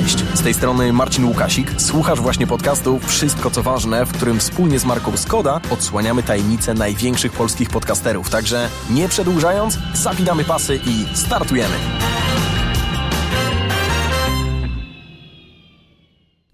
Cześć, z tej strony Marcin Łukasik. Słuchasz właśnie podcastu Wszystko co ważne, w którym wspólnie z Marką Skoda odsłaniamy tajemnice największych polskich podcasterów. Także nie przedłużając, zapinamy pasy i startujemy.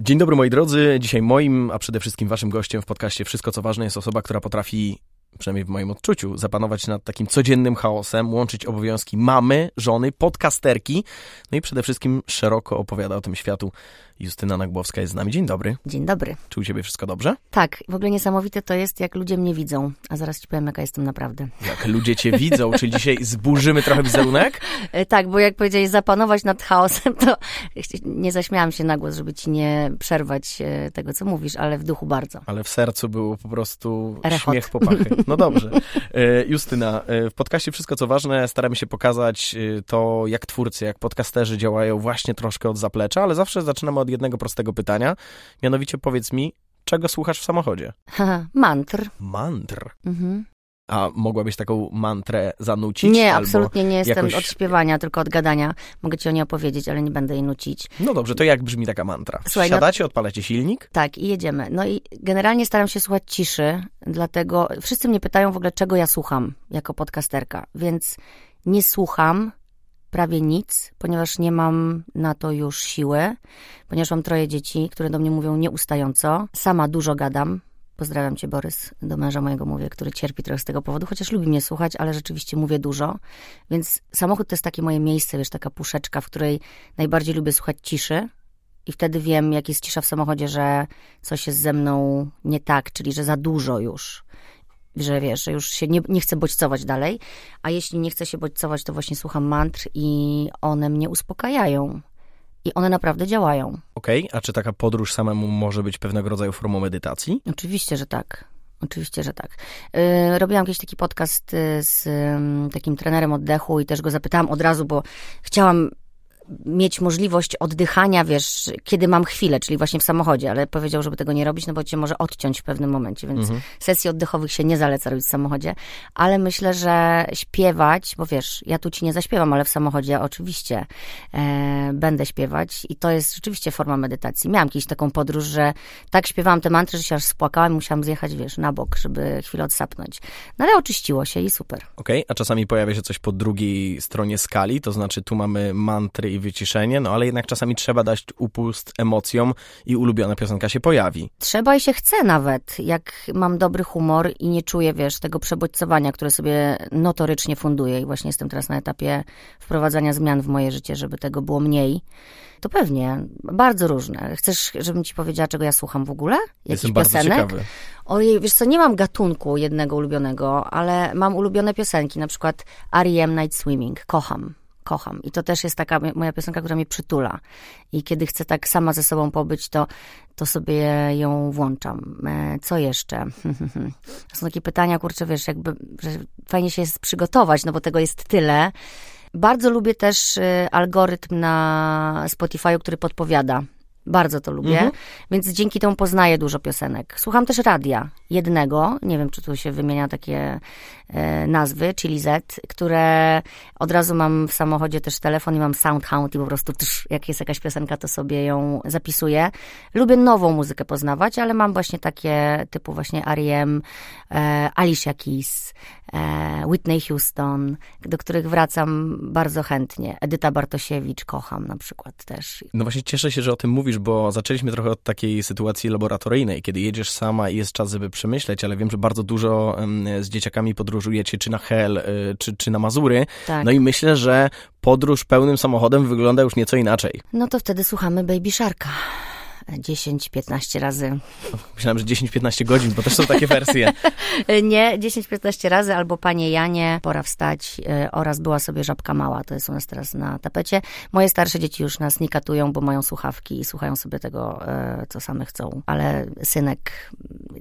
Dzień dobry moi drodzy. Dzisiaj moim, a przede wszystkim waszym gościem w podcaście Wszystko co ważne jest osoba, która potrafi przynajmniej w moim odczuciu, zapanować nad takim codziennym chaosem, łączyć obowiązki mamy, żony, podcasterki, no i przede wszystkim szeroko opowiada o tym światu Justyna Nagłowska jest z nami. Dzień dobry. Dzień dobry. Czy u Ciebie wszystko dobrze? Tak, w ogóle niesamowite to jest, jak ludzie mnie widzą, a zaraz Ci powiem, jaka jestem naprawdę. Jak ludzie Cię widzą, czy dzisiaj zburzymy trochę wizerunek? E, tak, bo jak powiedziałeś zapanować nad chaosem, to nie zaśmiałam się na głos, żeby Ci nie przerwać e, tego, co mówisz, ale w duchu bardzo. Ale w sercu było po prostu Rechot. śmiech popachy. No dobrze. E, Justyna, w podcaście Wszystko co ważne staramy się pokazać to, jak twórcy, jak podcasterzy działają właśnie troszkę od zaplecza, ale zawsze zaczynamy od jednego prostego pytania. Mianowicie powiedz mi, czego słuchasz w samochodzie? Mantr. Mantr? Mhm. A mogłabyś taką mantrę zanucić? Nie, absolutnie nie jestem jakoś... od śpiewania, tylko od gadania. Mogę ci o niej opowiedzieć, ale nie będę jej nucić. No dobrze, to jak brzmi taka mantra? Słuchaj, Siadacie, no... odpalacie silnik? Tak, i jedziemy. No i generalnie staram się słuchać ciszy, dlatego wszyscy mnie pytają w ogóle, czego ja słucham jako podcasterka, więc nie słucham prawie nic, ponieważ nie mam na to już siły, ponieważ mam troje dzieci, które do mnie mówią nieustająco. Sama dużo gadam. Pozdrawiam cię, Borys, do męża mojego mówię, który cierpi trochę z tego powodu, chociaż lubi mnie słuchać, ale rzeczywiście mówię dużo. Więc samochód to jest takie moje miejsce, wiesz, taka puszeczka, w której najbardziej lubię słuchać ciszy. I wtedy wiem, jak jest cisza w samochodzie, że coś jest ze mną nie tak, czyli że za dużo już że wiesz, że już się nie, nie chcę bodźcować dalej, a jeśli nie chcę się bodźcować, to właśnie słucham mantr i one mnie uspokajają. I one naprawdę działają. Okej, okay. a czy taka podróż samemu może być pewnego rodzaju formą medytacji? Oczywiście, że tak. Oczywiście, że tak. Yy, robiłam kiedyś taki podcast y, z yy, takim trenerem oddechu i też go zapytałam od razu, bo chciałam mieć możliwość oddychania, wiesz, kiedy mam chwilę, czyli właśnie w samochodzie, ale powiedział, żeby tego nie robić, no bo cię może odciąć w pewnym momencie, więc mhm. sesji oddechowych się nie zaleca robić w samochodzie, ale myślę, że śpiewać, bo wiesz, ja tu ci nie zaśpiewam, ale w samochodzie oczywiście e, będę śpiewać i to jest rzeczywiście forma medytacji. Miałam kiedyś taką podróż, że tak śpiewałam te mantry, że się aż spłakałam i musiałam zjechać, wiesz, na bok, żeby chwilę odsapnąć. No ale oczyściło się i super. Okej, okay, a czasami pojawia się coś po drugiej stronie skali, to znaczy tu mamy mantry i wyciszenie, no ale jednak czasami trzeba dać upust emocjom i ulubiona piosenka się pojawi. Trzeba i się chce nawet, jak mam dobry humor i nie czuję, wiesz, tego przebodźcowania, które sobie notorycznie funduję i właśnie jestem teraz na etapie wprowadzania zmian w moje życie, żeby tego było mniej. To pewnie, bardzo różne. Chcesz, żebym ci powiedziała, czego ja słucham w ogóle? Jestem bardzo piosenek? ciekawy. Ojej, wiesz co, nie mam gatunku jednego ulubionego, ale mam ulubione piosenki, na przykład R.E.M. Night Swimming, kocham kocham. I to też jest taka moja piosenka, która mnie przytula. I kiedy chcę tak sama ze sobą pobyć, to, to sobie ją włączam. E, co jeszcze? Są takie pytania, kurczę, wiesz, jakby, fajnie się jest przygotować, no bo tego jest tyle. Bardzo lubię też y, algorytm na Spotify, który podpowiada bardzo to lubię, mhm. więc dzięki temu poznaję dużo piosenek. Słucham też radia, jednego, nie wiem, czy tu się wymienia takie e, nazwy, Chili Z, które od razu mam w samochodzie też telefon i mam Soundhound i po prostu też, jak jest jakaś piosenka, to sobie ją zapisuję. Lubię nową muzykę poznawać, ale mam właśnie takie typu właśnie R.E.M., e, Alicia Keys, Whitney Houston, do których wracam bardzo chętnie. Edyta Bartosiewicz kocham na przykład też. No właśnie cieszę się, że o tym mówisz, bo zaczęliśmy trochę od takiej sytuacji laboratoryjnej, kiedy jedziesz sama i jest czas, żeby przemyśleć, ale wiem, że bardzo dużo z dzieciakami podróżujecie, czy na Hel, y, czy, czy na Mazury. Tak. No i myślę, że podróż pełnym samochodem wygląda już nieco inaczej. No to wtedy słuchamy Baby Sharka. 10-15 razy. Myślałem, że 10-15 godzin, bo też są takie wersje. Nie, 10-15 razy albo Panie Janie, Pora wstać e, oraz Była sobie żabka mała. To jest u nas teraz na tapecie. Moje starsze dzieci już nas nie katują, bo mają słuchawki i słuchają sobie tego, e, co same chcą. Ale synek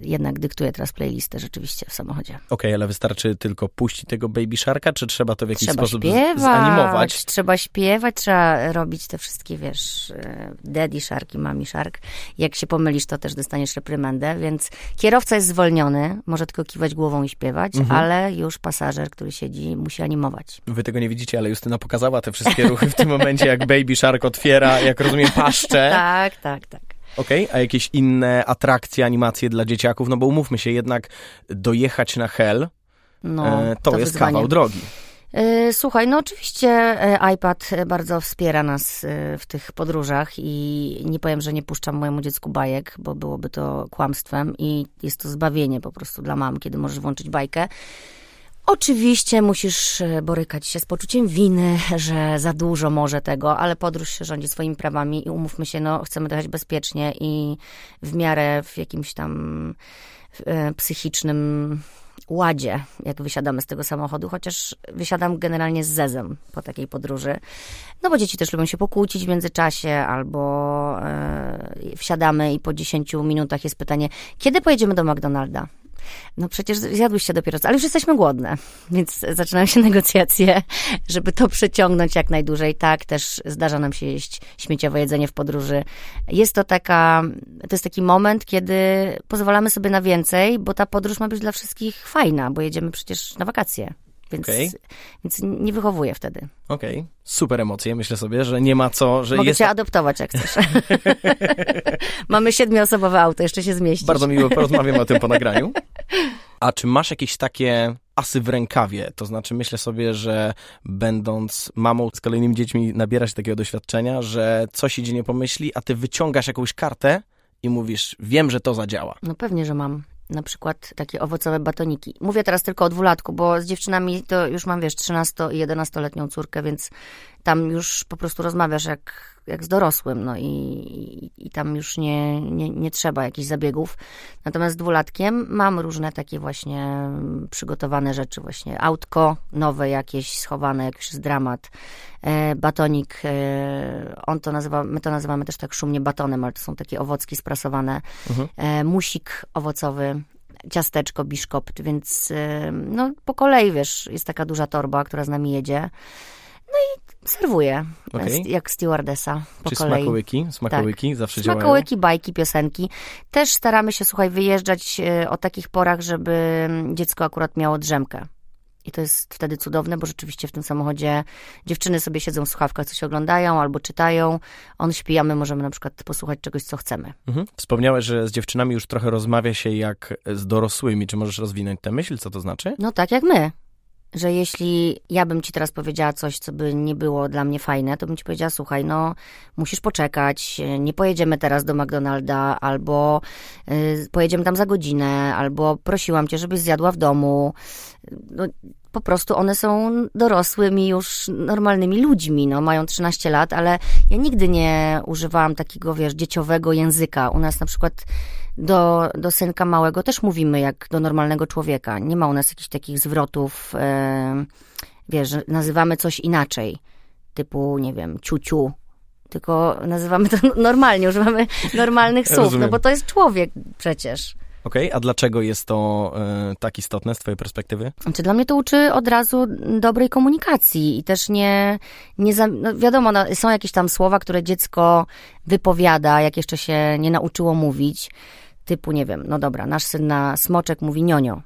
jednak dyktuję teraz playlistę rzeczywiście w samochodzie. Okej, okay, ale wystarczy tylko puścić tego Baby Sharka, czy trzeba to w jakiś trzeba sposób śpiewać, zanimować? Trzeba śpiewać, trzeba robić te wszystkie, wiesz, e, daddy shark i mami shark. Jak się pomylisz, to też dostaniesz reprymendę, więc kierowca jest zwolniony, może tylko kiwać głową i śpiewać, mhm. ale już pasażer, który siedzi, musi animować. Wy tego nie widzicie, ale Justyna pokazała te wszystkie ruchy w tym momencie, jak Baby Shark otwiera, jak rozumiem, paszczę. tak, tak, tak. Okej, okay, a jakieś inne atrakcje, animacje dla dzieciaków? No bo umówmy się, jednak dojechać na Hell no, e, to, to jest wyzwanie. kawał drogi. E, słuchaj, no oczywiście e, iPad bardzo wspiera nas w tych podróżach i nie powiem, że nie puszczam mojemu dziecku bajek, bo byłoby to kłamstwem i jest to zbawienie po prostu dla mam, kiedy możesz włączyć bajkę. Oczywiście musisz e, borykać się z poczuciem winy, że za dużo może tego, ale podróż się rządzi swoimi prawami i umówmy się, no chcemy dojechać bezpiecznie i w miarę w jakimś tam e, psychicznym ładzie, jak wysiadamy z tego samochodu, chociaż wysiadam generalnie z zezem po takiej podróży. No bo dzieci też lubią się pokłócić w międzyczasie, albo e, wsiadamy i po 10 minutach jest pytanie, kiedy pojedziemy do McDonalda? No przecież zjadłyście dopiero, ale już jesteśmy głodne, więc zaczynają się negocjacje, żeby to przeciągnąć jak najdłużej. Tak, też zdarza nam się jeść śmieciowe jedzenie w podróży. Jest to taka, to jest taki moment, kiedy pozwalamy sobie na więcej, bo ta podróż ma być dla wszystkich fajna, bo jedziemy przecież na wakacje. Więc, okay. więc nie wychowuję wtedy. Okej, okay. super emocje. Myślę sobie, że nie ma co, że Mogę jest... cię adoptować, jak chcesz. Mamy siedmioosobowe auto, jeszcze się zmieści. Bardzo miło porozmawiamy o tym po nagraniu. A czy masz jakieś takie asy w rękawie? To znaczy myślę sobie, że będąc mamą z kolejnymi dziećmi nabierasz takiego doświadczenia, że coś idzie nie pomyśli, a ty wyciągasz jakąś kartę i mówisz, wiem, że to zadziała. No pewnie, że mam na przykład takie owocowe batoniki. Mówię teraz tylko o dwulatku, bo z dziewczynami to już mam, wiesz, 13 i 11-letnią córkę, więc tam już po prostu rozmawiasz jak, jak z dorosłym, no i, i tam już nie, nie, nie trzeba jakichś zabiegów. Natomiast z dwulatkiem mam różne takie właśnie przygotowane rzeczy, właśnie autko nowe jakieś schowane, jak już jest dramat, e, batonik, e, on to nazywa, my to nazywamy też tak szumnie batonem, ale to są takie owocki sprasowane, mhm. e, musik owocowy, ciasteczko, biszkopt, więc no po kolei, wiesz, jest taka duża torba, która z nami jedzie. Serwuję, okay. jak stewardesa po Czy kolei. smakołyki? Smakołyki tak. zawsze działają? Smakołyki, bajki, piosenki. Też staramy się, słuchaj, wyjeżdżać e, o takich porach, żeby dziecko akurat miało drzemkę. I to jest wtedy cudowne, bo rzeczywiście w tym samochodzie dziewczyny sobie siedzą w słuchawkach, coś oglądają albo czytają. On śpi, a my możemy na przykład posłuchać czegoś, co chcemy. Mhm. Wspomniałeś, że z dziewczynami już trochę rozmawia się jak z dorosłymi. Czy możesz rozwinąć tę myśl? Co to znaczy? No tak jak my że jeśli ja bym ci teraz powiedziała coś, co by nie było dla mnie fajne, to bym ci powiedziała, słuchaj, no musisz poczekać, nie pojedziemy teraz do McDonalda, albo y, pojedziemy tam za godzinę, albo prosiłam cię, żebyś zjadła w domu. No, po prostu one są dorosłymi już normalnymi ludźmi, no mają 13 lat, ale ja nigdy nie używałam takiego, wiesz, dzieciowego języka. U nas na przykład do, do synka małego też mówimy jak do normalnego człowieka. Nie ma u nas jakichś takich zwrotów, e, wiesz, nazywamy coś inaczej, typu, nie wiem, ciuciu, tylko nazywamy to normalnie, używamy normalnych słów, no bo to jest człowiek przecież. Okej, okay, a dlaczego jest to y, tak istotne z twojej perspektywy? Znaczy, dla mnie to uczy od razu dobrej komunikacji i też nie, nie za, no wiadomo, no, są jakieś tam słowa, które dziecko wypowiada, jak jeszcze się nie nauczyło mówić, typu, nie wiem, no dobra, nasz syn na smoczek mówi nionio.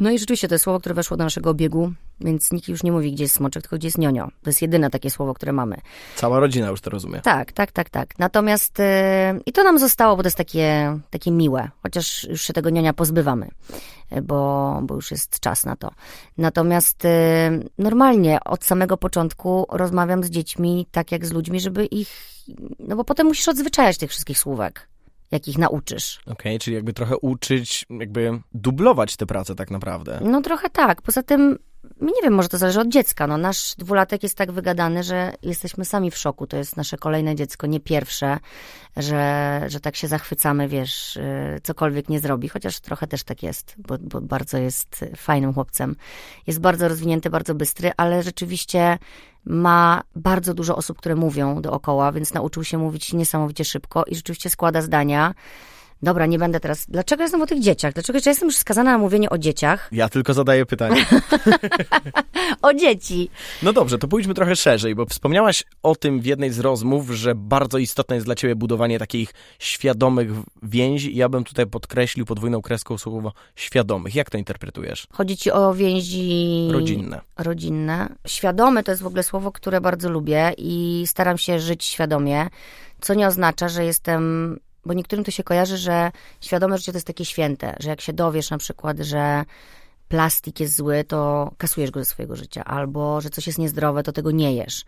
No i rzeczywiście to jest słowo, które weszło do naszego obiegu, więc nikt już nie mówi, gdzie jest smoczek, tylko gdzie jest nionio. To jest jedyne takie słowo, które mamy. Cała rodzina już to rozumie. Tak, tak, tak, tak. Natomiast yy, i to nam zostało, bo to jest takie, takie miłe, chociaż już się tego nionia pozbywamy, bo, bo już jest czas na to. Natomiast yy, normalnie od samego początku rozmawiam z dziećmi tak jak z ludźmi, żeby ich, no bo potem musisz odzwyczajać tych wszystkich słówek jakich nauczysz. Okej, okay, czyli jakby trochę uczyć, jakby dublować tę pracę tak naprawdę. No trochę tak. Poza tym, nie wiem, może to zależy od dziecka. No, nasz dwulatek jest tak wygadany, że jesteśmy sami w szoku. To jest nasze kolejne dziecko, nie pierwsze, że, że tak się zachwycamy, wiesz, y, cokolwiek nie zrobi. Chociaż trochę też tak jest, bo, bo bardzo jest fajnym chłopcem. Jest bardzo rozwinięty, bardzo bystry, ale rzeczywiście ma bardzo dużo osób, które mówią dookoła, więc nauczył się mówić niesamowicie szybko i rzeczywiście składa zdania. Dobra, nie będę teraz. Dlaczego jestem o tych dzieciach? Dlaczego ja jestem już skazana na mówienie o dzieciach? Ja tylko zadaję pytanie. o dzieci. No dobrze, to pójdźmy trochę szerzej, bo wspomniałaś o tym w jednej z rozmów, że bardzo istotne jest dla ciebie budowanie takich świadomych więzi. Ja bym tutaj podkreślił podwójną kreską słowo świadomych. Jak to interpretujesz? Chodzi ci o więzi Rodzinne. rodzinne. Świadome to jest w ogóle słowo, które bardzo lubię i staram się żyć świadomie, co nie oznacza, że jestem bo niektórym to się kojarzy, że świadome życie to jest takie święte, że jak się dowiesz na przykład, że plastik jest zły, to kasujesz go ze swojego życia, albo że coś jest niezdrowe, to tego nie jesz.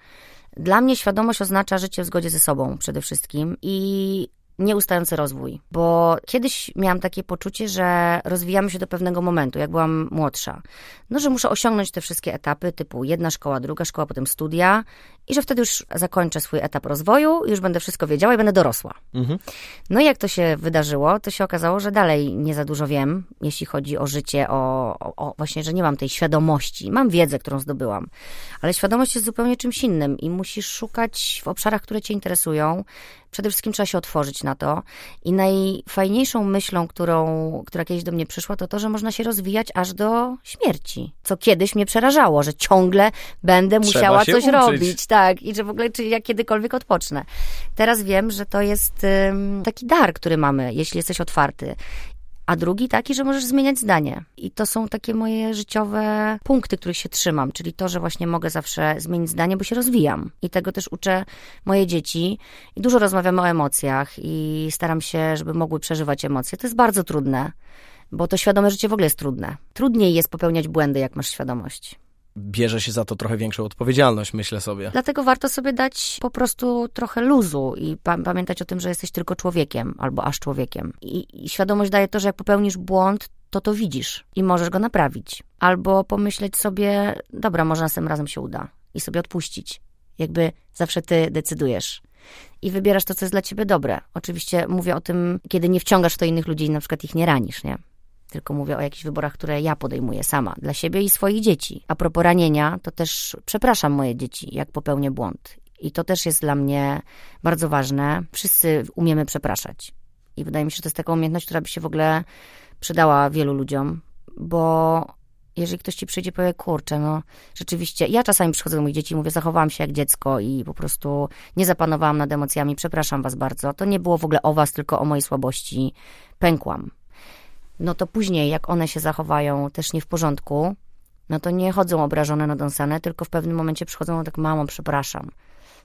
Dla mnie świadomość oznacza życie w zgodzie ze sobą przede wszystkim i nieustający rozwój, bo kiedyś miałam takie poczucie, że rozwijamy się do pewnego momentu, jak byłam młodsza. No, że muszę osiągnąć te wszystkie etapy, typu jedna szkoła, druga szkoła, potem studia i że wtedy już zakończę swój etap rozwoju, już będę wszystko wiedziała i będę dorosła. Mhm. No i jak to się wydarzyło, to się okazało, że dalej nie za dużo wiem, jeśli chodzi o życie, o, o, o właśnie, że nie mam tej świadomości. Mam wiedzę, którą zdobyłam, ale świadomość jest zupełnie czymś innym i musisz szukać w obszarach, które cię interesują, przede wszystkim trzeba się otworzyć na to. I najfajniejszą myślą, którą, która kiedyś do mnie przyszła, to to, że można się rozwijać aż do śmierci. Co kiedyś mnie przerażało, że ciągle będę Trzeba musiała coś uczyć. robić, tak, i że w ogóle, czy ja kiedykolwiek odpocznę. Teraz wiem, że to jest um, taki dar, który mamy, jeśli jesteś otwarty a drugi taki, że możesz zmieniać zdanie. I to są takie moje życiowe punkty, których się trzymam, czyli to, że właśnie mogę zawsze zmienić zdanie, bo się rozwijam. I tego też uczę moje dzieci. I dużo rozmawiamy o emocjach i staram się, żeby mogły przeżywać emocje. To jest bardzo trudne, bo to świadome życie w ogóle jest trudne. Trudniej jest popełniać błędy, jak masz świadomość bierze się za to trochę większą odpowiedzialność, myślę sobie. Dlatego warto sobie dać po prostu trochę luzu i pa pamiętać o tym, że jesteś tylko człowiekiem albo aż człowiekiem. I, I świadomość daje to, że jak popełnisz błąd, to to widzisz i możesz go naprawić. Albo pomyśleć sobie, dobra, może następnym razem się uda i sobie odpuścić. Jakby zawsze ty decydujesz. I wybierasz to, co jest dla ciebie dobre. Oczywiście mówię o tym, kiedy nie wciągasz w to innych ludzi i na przykład ich nie ranisz, nie? Tylko mówię o jakichś wyborach, które ja podejmuję sama, dla siebie i swoich dzieci. A propos ranienia, to też przepraszam moje dzieci, jak popełnię błąd. I to też jest dla mnie bardzo ważne. Wszyscy umiemy przepraszać. I wydaje mi się, że to jest taka umiejętność, która by się w ogóle przydała wielu ludziom, bo jeżeli ktoś ci przyjdzie i powie, kurczę, no rzeczywiście, ja czasami przychodzę do moich dzieci i mówię, zachowałam się jak dziecko i po prostu nie zapanowałam nad emocjami, przepraszam was bardzo. To nie było w ogóle o was, tylko o mojej słabości. Pękłam no to później, jak one się zachowają też nie w porządku, no to nie chodzą obrażone, nadąsane, tylko w pewnym momencie przychodzą tak, mamo, przepraszam.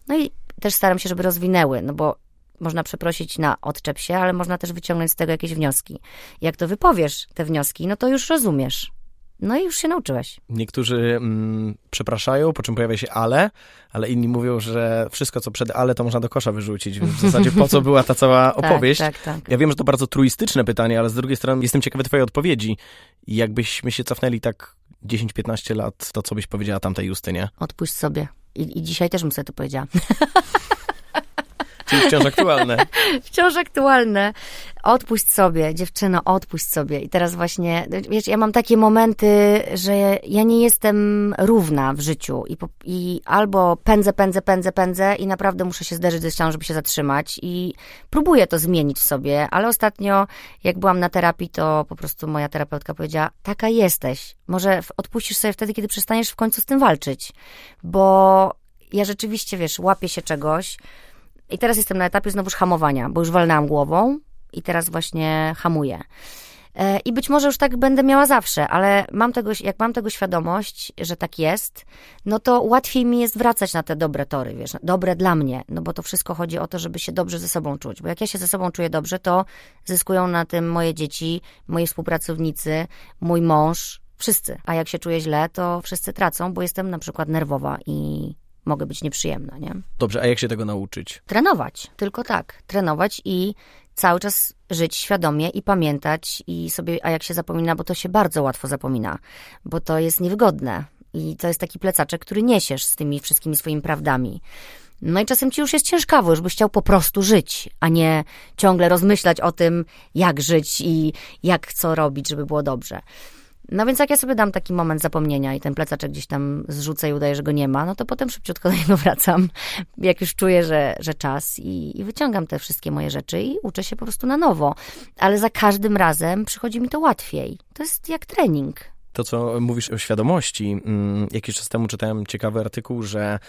No i też staram się, żeby rozwinęły, no bo można przeprosić na odczep się, ale można też wyciągnąć z tego jakieś wnioski. Jak to wypowiesz, te wnioski, no to już rozumiesz. No i już się nauczyłeś. Niektórzy mm, przepraszają, po czym pojawia się ale, ale inni mówią, że wszystko, co przed ale, to można do kosza wyrzucić. Więc w zasadzie po co była ta cała tak, opowieść? tak, tak, tak. Ja wiem, że to bardzo truistyczne pytanie, ale z drugiej strony jestem ciekawy twojej odpowiedzi. Jakbyśmy się cofnęli tak 10-15 lat, to co byś powiedziała tamtej Justynie? Odpuść sobie. I, I dzisiaj też bym sobie to powiedziała. Czyli wciąż aktualne. wciąż aktualne. Odpuść sobie, dziewczyno, odpuść sobie. I teraz właśnie, wiesz, ja mam takie momenty, że ja nie jestem równa w życiu i, i albo pędzę, pędzę, pędzę, pędzę i naprawdę muszę się zderzyć ze ścianą, żeby się zatrzymać i próbuję to zmienić w sobie, ale ostatnio, jak byłam na terapii, to po prostu moja terapeutka powiedziała, taka jesteś. Może odpuścisz sobie wtedy, kiedy przestaniesz w końcu z tym walczyć, bo ja rzeczywiście, wiesz, łapię się czegoś, i teraz jestem na etapie znowuż hamowania, bo już walnęłam głową i teraz właśnie hamuję. E, I być może już tak będę miała zawsze, ale mam tego, jak mam tego świadomość, że tak jest, no to łatwiej mi jest wracać na te dobre tory, wiesz, dobre dla mnie, no bo to wszystko chodzi o to, żeby się dobrze ze sobą czuć, bo jak ja się ze sobą czuję dobrze, to zyskują na tym moje dzieci, moi współpracownicy, mój mąż, wszyscy. A jak się czuję źle, to wszyscy tracą, bo jestem na przykład nerwowa i mogę być nieprzyjemna, nie? Dobrze, a jak się tego nauczyć? Trenować, tylko tak. Trenować i cały czas żyć świadomie i pamiętać i sobie, a jak się zapomina, bo to się bardzo łatwo zapomina, bo to jest niewygodne i to jest taki plecaczek, który niesiesz z tymi wszystkimi swoimi prawdami. No i czasem ci już jest ciężkawo, już byś chciał po prostu żyć, a nie ciągle rozmyślać o tym, jak żyć i jak co robić, żeby było dobrze. No więc jak ja sobie dam taki moment zapomnienia i ten plecaczek gdzieś tam zrzucę i udaję, że go nie ma, no to potem szybciutko do niego wracam, jak już czuję, że, że czas i, i wyciągam te wszystkie moje rzeczy i uczę się po prostu na nowo. Ale za każdym razem przychodzi mi to łatwiej. To jest jak trening. To, co mówisz o świadomości, mm, jakiś czas temu czytałem ciekawy artykuł, że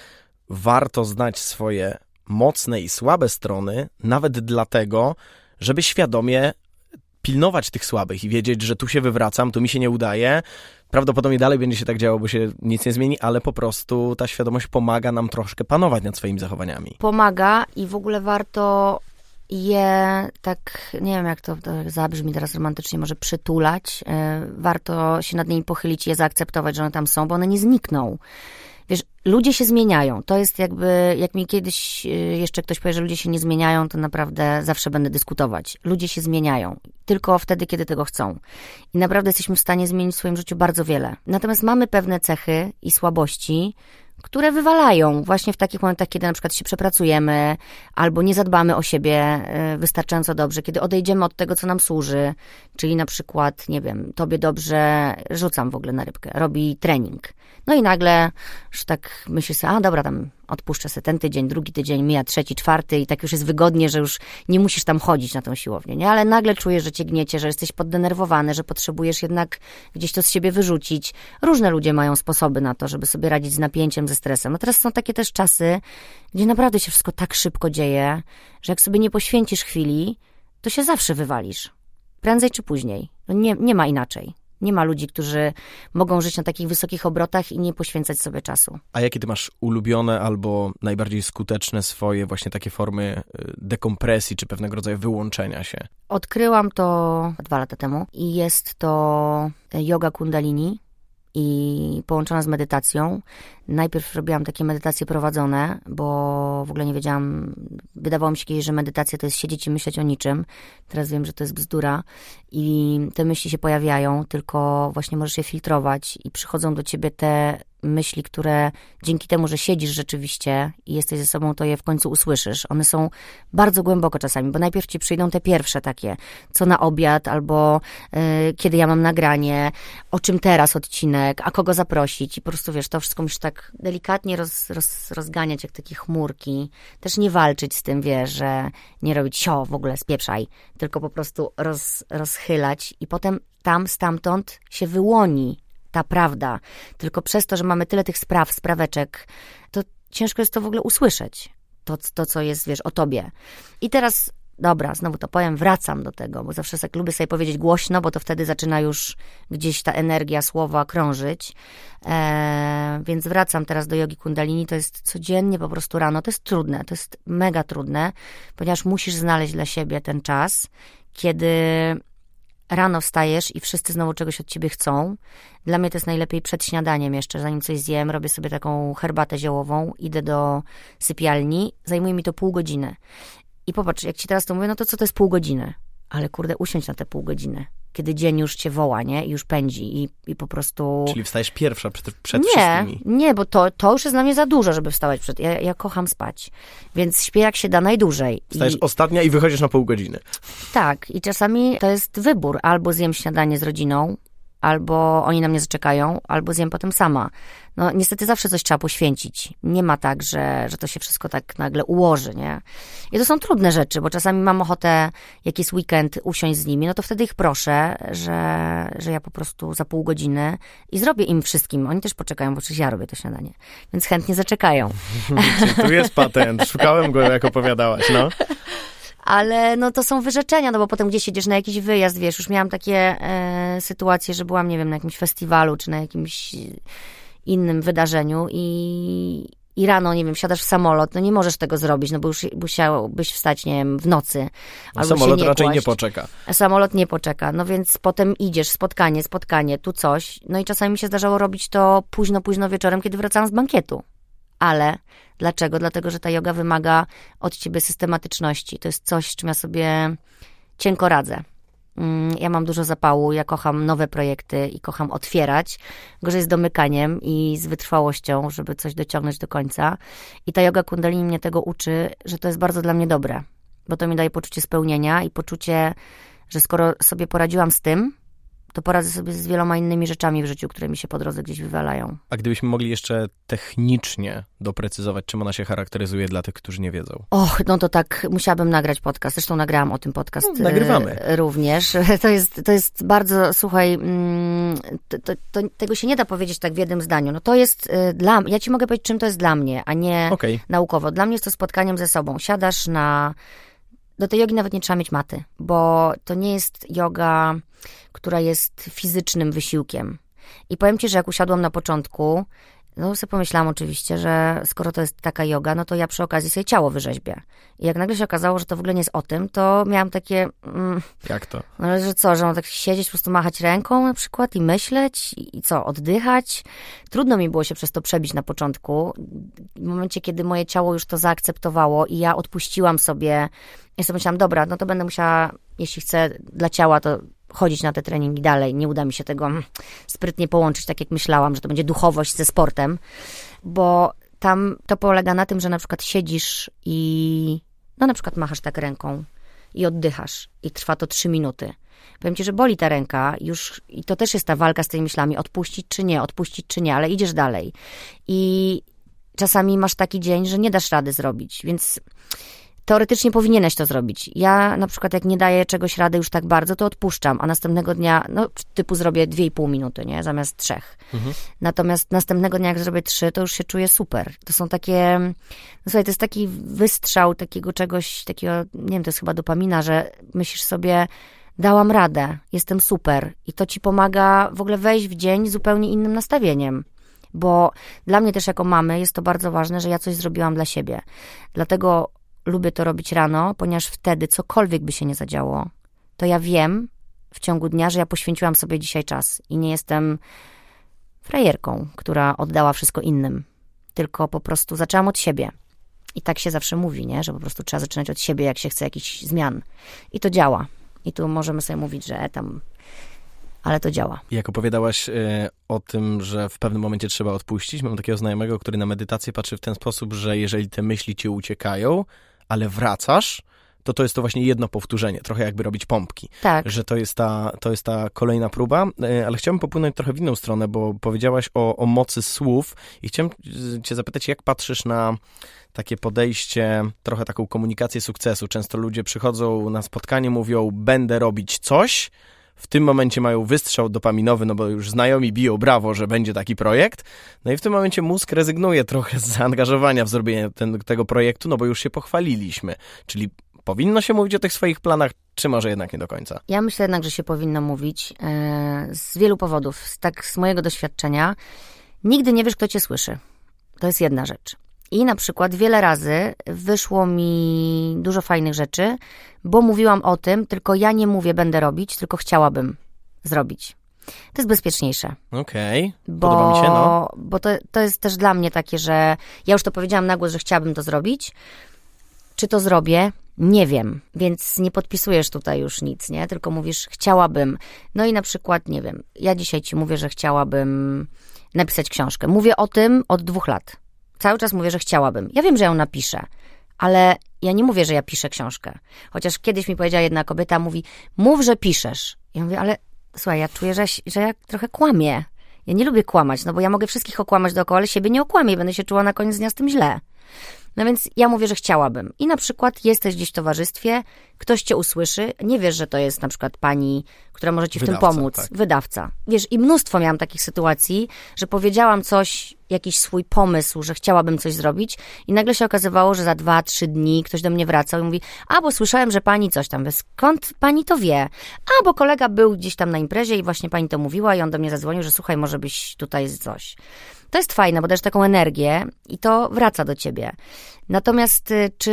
warto znać swoje mocne i słabe strony, nawet dlatego, żeby świadomie pilnować tych słabych i wiedzieć, że tu się wywracam, tu mi się nie udaje. Prawdopodobnie dalej będzie się tak działo, bo się nic nie zmieni, ale po prostu ta świadomość pomaga nam troszkę panować nad swoimi zachowaniami. Pomaga i w ogóle warto je tak, nie wiem jak to, to zabrzmi teraz romantycznie, może przytulać. E, warto się nad nimi pochylić je zaakceptować, że one tam są, bo one nie znikną. Ludzie się zmieniają. To jest jakby, jak mi kiedyś y, jeszcze ktoś powie, że ludzie się nie zmieniają, to naprawdę zawsze będę dyskutować. Ludzie się zmieniają. Tylko wtedy, kiedy tego chcą. I naprawdę jesteśmy w stanie zmienić w swoim życiu bardzo wiele. Natomiast mamy pewne cechy i słabości, które wywalają właśnie w takich momentach, kiedy na przykład się przepracujemy albo nie zadbamy o siebie y, wystarczająco dobrze, kiedy odejdziemy od tego, co nam służy, czyli na przykład, nie wiem, tobie dobrze, rzucam w ogóle na rybkę, robi trening. No i nagle, że tak myślę sobie, a dobra, tam odpuszczę sobie ten tydzień, drugi tydzień, mija trzeci, czwarty i tak już jest wygodnie, że już nie musisz tam chodzić na tą siłownię, nie? Ale nagle czujesz, że cię gniecie, że jesteś poddenerwowany, że potrzebujesz jednak gdzieś to z siebie wyrzucić. Różne ludzie mają sposoby na to, żeby sobie radzić z napięciem, ze stresem. No teraz są takie też czasy, gdzie naprawdę się wszystko tak szybko dzieje, że jak sobie nie poświęcisz chwili, to się zawsze wywalisz. Prędzej czy później. No nie, nie ma inaczej. Nie ma ludzi, którzy mogą żyć na takich wysokich obrotach i nie poświęcać sobie czasu. A jakie ty masz ulubione albo najbardziej skuteczne swoje właśnie takie formy y, dekompresji czy pewnego rodzaju wyłączenia się? Odkryłam to dwa lata temu i jest to yoga kundalini i połączona z medytacją. Najpierw robiłam takie medytacje prowadzone, bo w ogóle nie wiedziałam, wydawało mi się kiedyś, że medytacja to jest siedzieć i myśleć o niczym. Teraz wiem, że to jest bzdura i te myśli się pojawiają, tylko właśnie możesz je filtrować i przychodzą do ciebie te myśli, które dzięki temu, że siedzisz rzeczywiście i jesteś ze sobą, to je w końcu usłyszysz. One są bardzo głęboko czasami, bo najpierw ci przyjdą te pierwsze takie, co na obiad, albo y, kiedy ja mam nagranie, o czym teraz odcinek, a kogo zaprosić i po prostu, wiesz, to wszystko musisz tak delikatnie roz, roz, rozganiać, jak takie chmurki. Też nie walczyć z tym, wiesz, że nie robić sio, w ogóle spieprzaj, tylko po prostu roz, rozchylać i potem tam, stamtąd się wyłoni ta prawda. Tylko przez to, że mamy tyle tych spraw, spraweczek, to ciężko jest to w ogóle usłyszeć. To, to co jest, wiesz, o tobie. I teraz, dobra, znowu to powiem, wracam do tego, bo zawsze tak lubię sobie powiedzieć głośno, bo to wtedy zaczyna już gdzieś ta energia słowa krążyć. Eee, więc wracam teraz do jogi kundalini. To jest codziennie po prostu rano. To jest trudne, to jest mega trudne, ponieważ musisz znaleźć dla siebie ten czas, kiedy rano wstajesz i wszyscy znowu czegoś od ciebie chcą. Dla mnie to jest najlepiej przed śniadaniem jeszcze, zanim coś zjem, robię sobie taką herbatę ziołową, idę do sypialni, zajmuje mi to pół godziny. I popatrz, jak ci teraz to mówię, no to co to jest pół godziny? Ale kurde, usiądź na te pół godziny kiedy dzień już cię woła, nie? I już pędzi i, i po prostu... Czyli wstajesz pierwsza przed, przed nie, wszystkimi. Nie, bo to, to już jest dla mnie za dużo, żeby wstawać przed... Ja, ja kocham spać, więc śpię jak się da najdłużej. Wstajesz I... ostatnia i wychodzisz na pół godziny. Tak, i czasami to jest wybór. Albo zjem śniadanie z rodziną, albo oni na mnie zaczekają, albo zjem potem sama. No niestety zawsze coś trzeba poświęcić. Nie ma tak, że, że to się wszystko tak nagle ułoży, nie? I to są trudne rzeczy, bo czasami mam ochotę jakiś weekend usiąść z nimi, no to wtedy ich proszę, że, że ja po prostu za pół godziny i zrobię im wszystkim. Oni też poczekają, bo przecież ja robię to śniadanie. Więc chętnie zaczekają. Tu jest patent. Szukałem go, jak opowiadałaś, no ale no to są wyrzeczenia, no bo potem gdzieś jedziesz na jakiś wyjazd, wiesz, już miałam takie e, sytuacje, że byłam, nie wiem, na jakimś festiwalu, czy na jakimś innym wydarzeniu i, i rano, nie wiem, siadasz w samolot, no nie możesz tego zrobić, no bo już musiałbyś wstać, nie wiem, w nocy. Albo samolot nie raczej kłaść. nie poczeka. Samolot nie poczeka, no więc potem idziesz, spotkanie, spotkanie, tu coś. No i czasami mi się zdarzało robić to późno, późno wieczorem, kiedy wracałam z bankietu. Ale dlaczego? Dlatego, że ta yoga wymaga od ciebie systematyczności. To jest coś, z czym ja sobie cienko radzę. Mm, ja mam dużo zapału, ja kocham nowe projekty i kocham otwierać. Gorzej z domykaniem i z wytrwałością, żeby coś dociągnąć do końca. I ta yoga kundalini mnie tego uczy, że to jest bardzo dla mnie dobre, bo to mi daje poczucie spełnienia i poczucie, że skoro sobie poradziłam z tym, to poradzę sobie z wieloma innymi rzeczami w życiu, które mi się po drodze gdzieś wywalają. A gdybyśmy mogli jeszcze technicznie doprecyzować, czym ona się charakteryzuje dla tych, którzy nie wiedzą. Och, no to tak, musiałabym nagrać podcast. Zresztą nagrałam o tym podcast. No, nagrywamy. e, Również. To jest, to jest bardzo, słuchaj, mm, to, to, to, tego się nie da powiedzieć tak w jednym zdaniu. No to jest e, dla ja ci mogę powiedzieć, czym to jest dla mnie, a nie Okej. naukowo. Dla mnie jest to spotkaniem ze sobą. Siadasz na. Do tej jogi nawet nie trzeba mieć maty, bo to nie jest yoga, która jest fizycznym wysiłkiem. I powiem ci, że jak usiadłam na początku, no sobie pomyślałam oczywiście, że skoro to jest taka yoga, no to ja przy okazji sobie ciało wyrzeźbię. I jak nagle się okazało, że to w ogóle nie jest o tym, to miałam takie, mm, Jak to? no że co, że mam tak siedzieć, po prostu machać ręką na przykład i myśleć i i co, oddychać. Trudno mi było się przez to przebić na początku. W momencie, kiedy moje ciało już to zaakceptowało i ja odpuściłam sobie, ja sobie myślałam, dobra, no to będę musiała, jeśli chcę dla ciała, to chodzić na te treningi dalej. Nie uda mi się tego mm, sprytnie połączyć, tak jak myślałam, że to będzie duchowość ze sportem, bo tam to polega na tym, że na przykład siedzisz i no na przykład machasz tak ręką i oddychasz i trwa to trzy minuty. Powiem ci, że boli ta ręka już i to też jest ta walka z tymi myślami, odpuścić czy nie, odpuścić czy nie, ale idziesz dalej. I czasami masz taki dzień, że nie dasz rady zrobić, więc teoretycznie powinieneś to zrobić. Ja na przykład jak nie daję czegoś rady już tak bardzo, to odpuszczam, a następnego dnia, no typu zrobię 2,5 minuty, nie, zamiast trzech. Natomiast następnego dnia jak zrobię trzy, to już się czuję super. To są takie, no słuchaj, to jest taki wystrzał takiego czegoś, takiego, nie wiem, to jest chyba dopamina, że myślisz sobie, dałam radę, jestem super i to ci pomaga w ogóle wejść w dzień zupełnie innym nastawieniem. Bo dla mnie też jako mamy jest to bardzo ważne, że ja coś zrobiłam dla siebie. Dlatego lubię to robić rano, ponieważ wtedy cokolwiek by się nie zadziało, to ja wiem w ciągu dnia, że ja poświęciłam sobie dzisiaj czas i nie jestem frajerką, która oddała wszystko innym, tylko po prostu zaczęłam od siebie. I tak się zawsze mówi, nie? że po prostu trzeba zaczynać od siebie, jak się chce jakichś zmian. I to działa. I tu możemy sobie mówić, że tam, ale to działa. Jak opowiadałaś e, o tym, że w pewnym momencie trzeba odpuścić, mam takiego znajomego, który na medytację patrzy w ten sposób, że jeżeli te myśli ci uciekają, ale wracasz, to to jest to właśnie jedno powtórzenie, trochę jakby robić pompki. Tak. że to jest ta, to jest ta kolejna próba, E, ale chciałbym popłynąć trochę w inną stronę, bo powiedziałaś o, o mocy słów i chciałem cię zapytać, jak patrzysz na takie podejście, trochę taką komunikację sukcesu. Często ludzie przychodzą na spotkanie, mówią, będę robić coś, w tym momencie mają wystrzał dopaminowy, no bo już znajomi biją brawo, że będzie taki projekt, no i w tym momencie mózg rezygnuje trochę z zaangażowania w zrobienie ten, tego projektu, no bo już się pochwaliliśmy. Czyli powinno się mówić o tych swoich planach, czy może jednak nie do końca? Ja myślę jednak, że się powinno mówić e, z wielu powodów. Tak z mojego doświadczenia. Nigdy nie wiesz, kto cię słyszy. To jest jedna rzecz. I na przykład wiele razy wyszło mi dużo fajnych rzeczy, bo mówiłam o tym, tylko ja nie mówię będę robić, tylko chciałabym zrobić. To jest bezpieczniejsze. Okej, Bo, podoba mi się, no. bo to, to jest też dla mnie takie, że ja już to powiedziałam na głos, że chciałabym to zrobić. Czy to zrobię? Nie wiem, więc nie podpisujesz tutaj już nic, nie? Tylko mówisz, chciałabym. No i na przykład, nie wiem, ja dzisiaj ci mówię, że chciałabym napisać książkę. Mówię o tym od dwóch lat. Cały czas mówię, że chciałabym. Ja wiem, że ją napiszę, ale ja nie mówię, że ja piszę książkę. Chociaż kiedyś mi powiedziała jedna kobieta, mówi, mów, że piszesz. Ja mówię, ale słuchaj, ja czuję, że, że ja trochę kłamię. Ja nie lubię kłamać, no bo ja mogę wszystkich okłamać dookoła, ale siebie nie okłamię i będę się czuła na koniec dnia z tym źle. No więc ja mówię, że chciałabym. I na przykład jesteś gdzieś w towarzystwie, ktoś cię usłyszy, nie wiesz, że to jest na przykład pani, która może ci w Wydawca, tym pomóc, tak. wydawca. Wiesz, i mnóstwo miałam takich sytuacji, że powiedziałam coś, jakiś swój pomysł, że chciałabym coś zrobić i nagle się okazywało, że za dwa, trzy dni ktoś do mnie wracał i mówi, a bo słyszałem, że pani coś tam, wie, skąd pani to wie? A bo kolega był gdzieś tam na imprezie i właśnie pani to mówiła i on do mnie zadzwonił, że słuchaj, może byś tutaj coś. To jest fajne, bo dajesz taką energię i to wraca do ciebie. Natomiast y, czy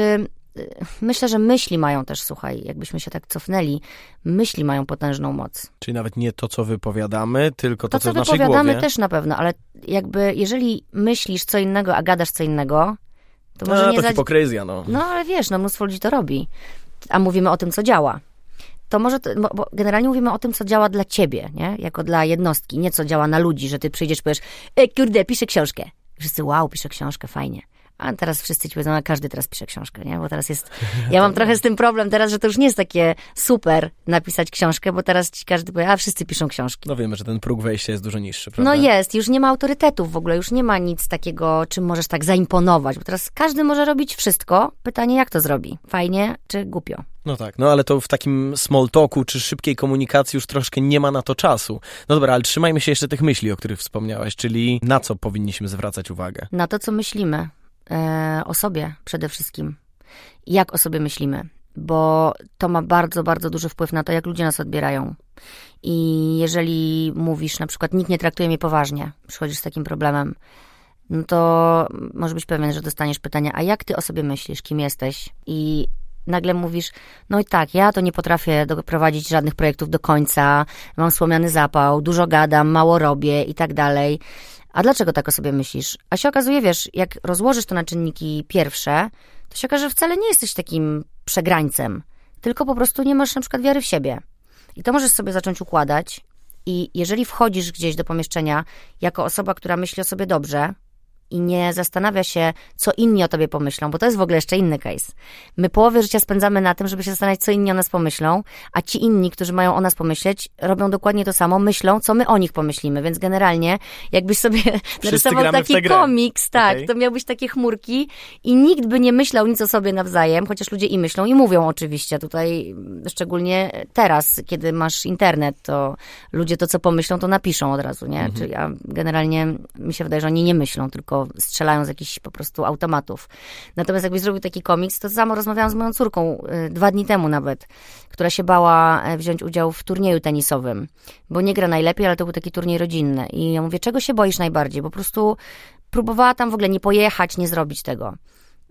y, myślę, że myśli mają też, słuchaj, jakbyśmy się tak cofnęli, myśli mają potężną moc. Czyli nawet nie to, co wypowiadamy, tylko to, To, co w naszej wypowiadamy głowie. też na pewno, ale jakby jeżeli myślisz co innego, a gadasz co innego, to może A, nie to za... hipokryzja, no. No ale wiesz, no mnóstwo ludzi to robi. A mówimy o tym, co działa. To może, to, bo, generalnie mówimy o tym, co działa dla ciebie, nie? Jako dla jednostki, nie co działa na ludzi, że ty przyjdziesz powiesz, e, kurde, piszę książkę. Wszyscy, wow, piszę książkę, fajnie. A teraz wszyscy ci powiedzą, a każdy teraz pisze książkę, nie? Bo teraz jest... Ja mam trochę z tym problem teraz, że to już nie jest takie super napisać książkę, bo teraz ci każdy powie, a wszyscy piszą książki. No wiemy, że ten próg wejścia jest dużo niższy, prawda? No jest, już nie ma autorytetów w ogóle, już nie ma nic takiego, czym możesz tak zaimponować, bo teraz każdy może robić wszystko. Pytanie, jak to zrobi? Fajnie czy głupio? No tak, no ale to w takim small talku czy szybkiej komunikacji już troszkę nie ma na to czasu. No dobra, ale trzymajmy się jeszcze tych myśli, o których wspomniałaś, czyli na co powinniśmy zwracać uwagę? Na to, co myślimy e, o sobie przede wszystkim. Jak o sobie myślimy, bo to ma bardzo, bardzo duży wpływ na to, jak ludzie nas odbierają. I jeżeli mówisz, na przykład, nikt nie traktuje mnie poważnie, przychodzisz z takim problemem, no to może być pewien, że dostaniesz pytania, a jak ty o sobie myślisz, kim jesteś? I nagle mówisz, no i tak, ja to nie potrafię doprowadzić żadnych projektów do końca, mam słomiany zapał, dużo gadam, mało robię i tak dalej. A dlaczego tak o sobie myślisz? A się okazuje, wiesz, jak rozłożysz to na czynniki pierwsze, to się okaże, że wcale nie jesteś takim przegrańcem, tylko po prostu nie masz na przykład wiary w siebie. I to możesz sobie zacząć układać. I jeżeli wchodzisz gdzieś do pomieszczenia jako osoba, która myśli o sobie dobrze, i nie zastanawia się, co inni o tobie pomyślą, bo to jest w ogóle jeszcze inny case. My połowę życia spędzamy na tym, żeby się zastanawiać, co inni o nas pomyślą, a ci inni, którzy mają o nas pomyśleć, robią dokładnie to samo, myślą, co my o nich pomyślimy, więc generalnie, jakbyś sobie narysował taki komiks, tak, okay. to miałbyś takie chmurki i nikt by nie myślał nic o sobie nawzajem, chociaż ludzie i myślą i mówią oczywiście, tutaj szczególnie teraz, kiedy masz internet, to ludzie to, co pomyślą, to napiszą od razu, nie? Mhm. Czyli ja generalnie mi się wydaje, że oni nie myślą, tylko strzelają z jakichś po prostu automatów. Natomiast jakbyś zrobił taki komiks, to samo rozmawiałam z moją córką y, dwa dni temu nawet, która się bała e, wziąć udział w turnieju tenisowym, bo nie gra najlepiej, ale to był taki turniej rodzinny. I ja mówię, czego się boisz najbardziej? Po prostu próbowała tam w ogóle nie pojechać, nie zrobić tego.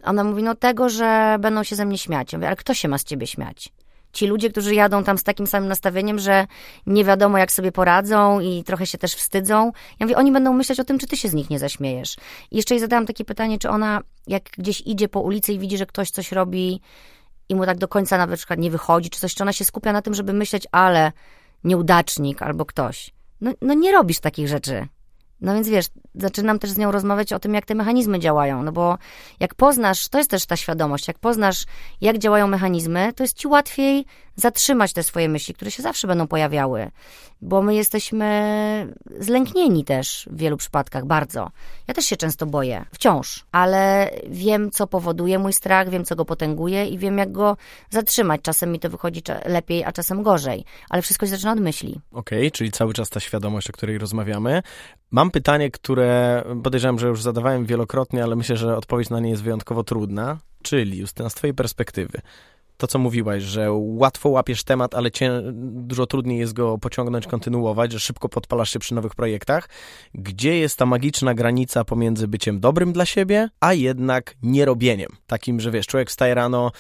Ona mówi, no tego, że będą się ze mnie śmiać. Ja mówię, ale kto się ma z ciebie śmiać? Ci ludzie, którzy jadą tam z takim samym nastawieniem, że nie wiadomo, jak sobie poradzą i trochę się też wstydzą. Ja mówię, oni będą myśleć o tym, czy ty się z nich nie zaśmiejesz. I jeszcze jej zadałam takie pytanie, czy ona, jak gdzieś idzie po ulicy i widzi, że ktoś coś robi i mu tak do końca na przykład nie wychodzi, czy coś, czy ona się skupia na tym, żeby myśleć, ale nieudacznik albo ktoś. No, no nie robisz takich rzeczy. No więc wiesz, zaczynam też z nią rozmawiać o tym, jak te mechanizmy działają, no bo jak poznasz, to jest też ta świadomość, jak poznasz, jak działają mechanizmy, to jest ci łatwiej zatrzymać te swoje myśli, które się zawsze będą pojawiały, bo my jesteśmy zlęknieni też w wielu przypadkach, bardzo. Ja też się często boję, wciąż, ale wiem, co powoduje mój strach, wiem, co go potęguje i wiem, jak go zatrzymać. Czasem mi to wychodzi lepiej, a czasem gorzej, ale wszystko się zaczyna od myśli. Okej, okay, czyli cały czas ta świadomość, o której rozmawiamy. Mam pytanie, które podejrzewam, że już zadawałem wielokrotnie, ale myślę, że odpowiedź na nie jest wyjątkowo trudna. Czyli, Justyna, z twojej perspektywy, to, co mówiłaś, że łatwo łapiesz temat, ale cię, dużo trudniej jest go pociągnąć, kontynuować, że szybko podpalasz się przy nowych projektach. Gdzie jest ta magiczna granica pomiędzy byciem dobrym dla siebie, a jednak nierobieniem? Takim, że wiesz, człowiek wstaje rano,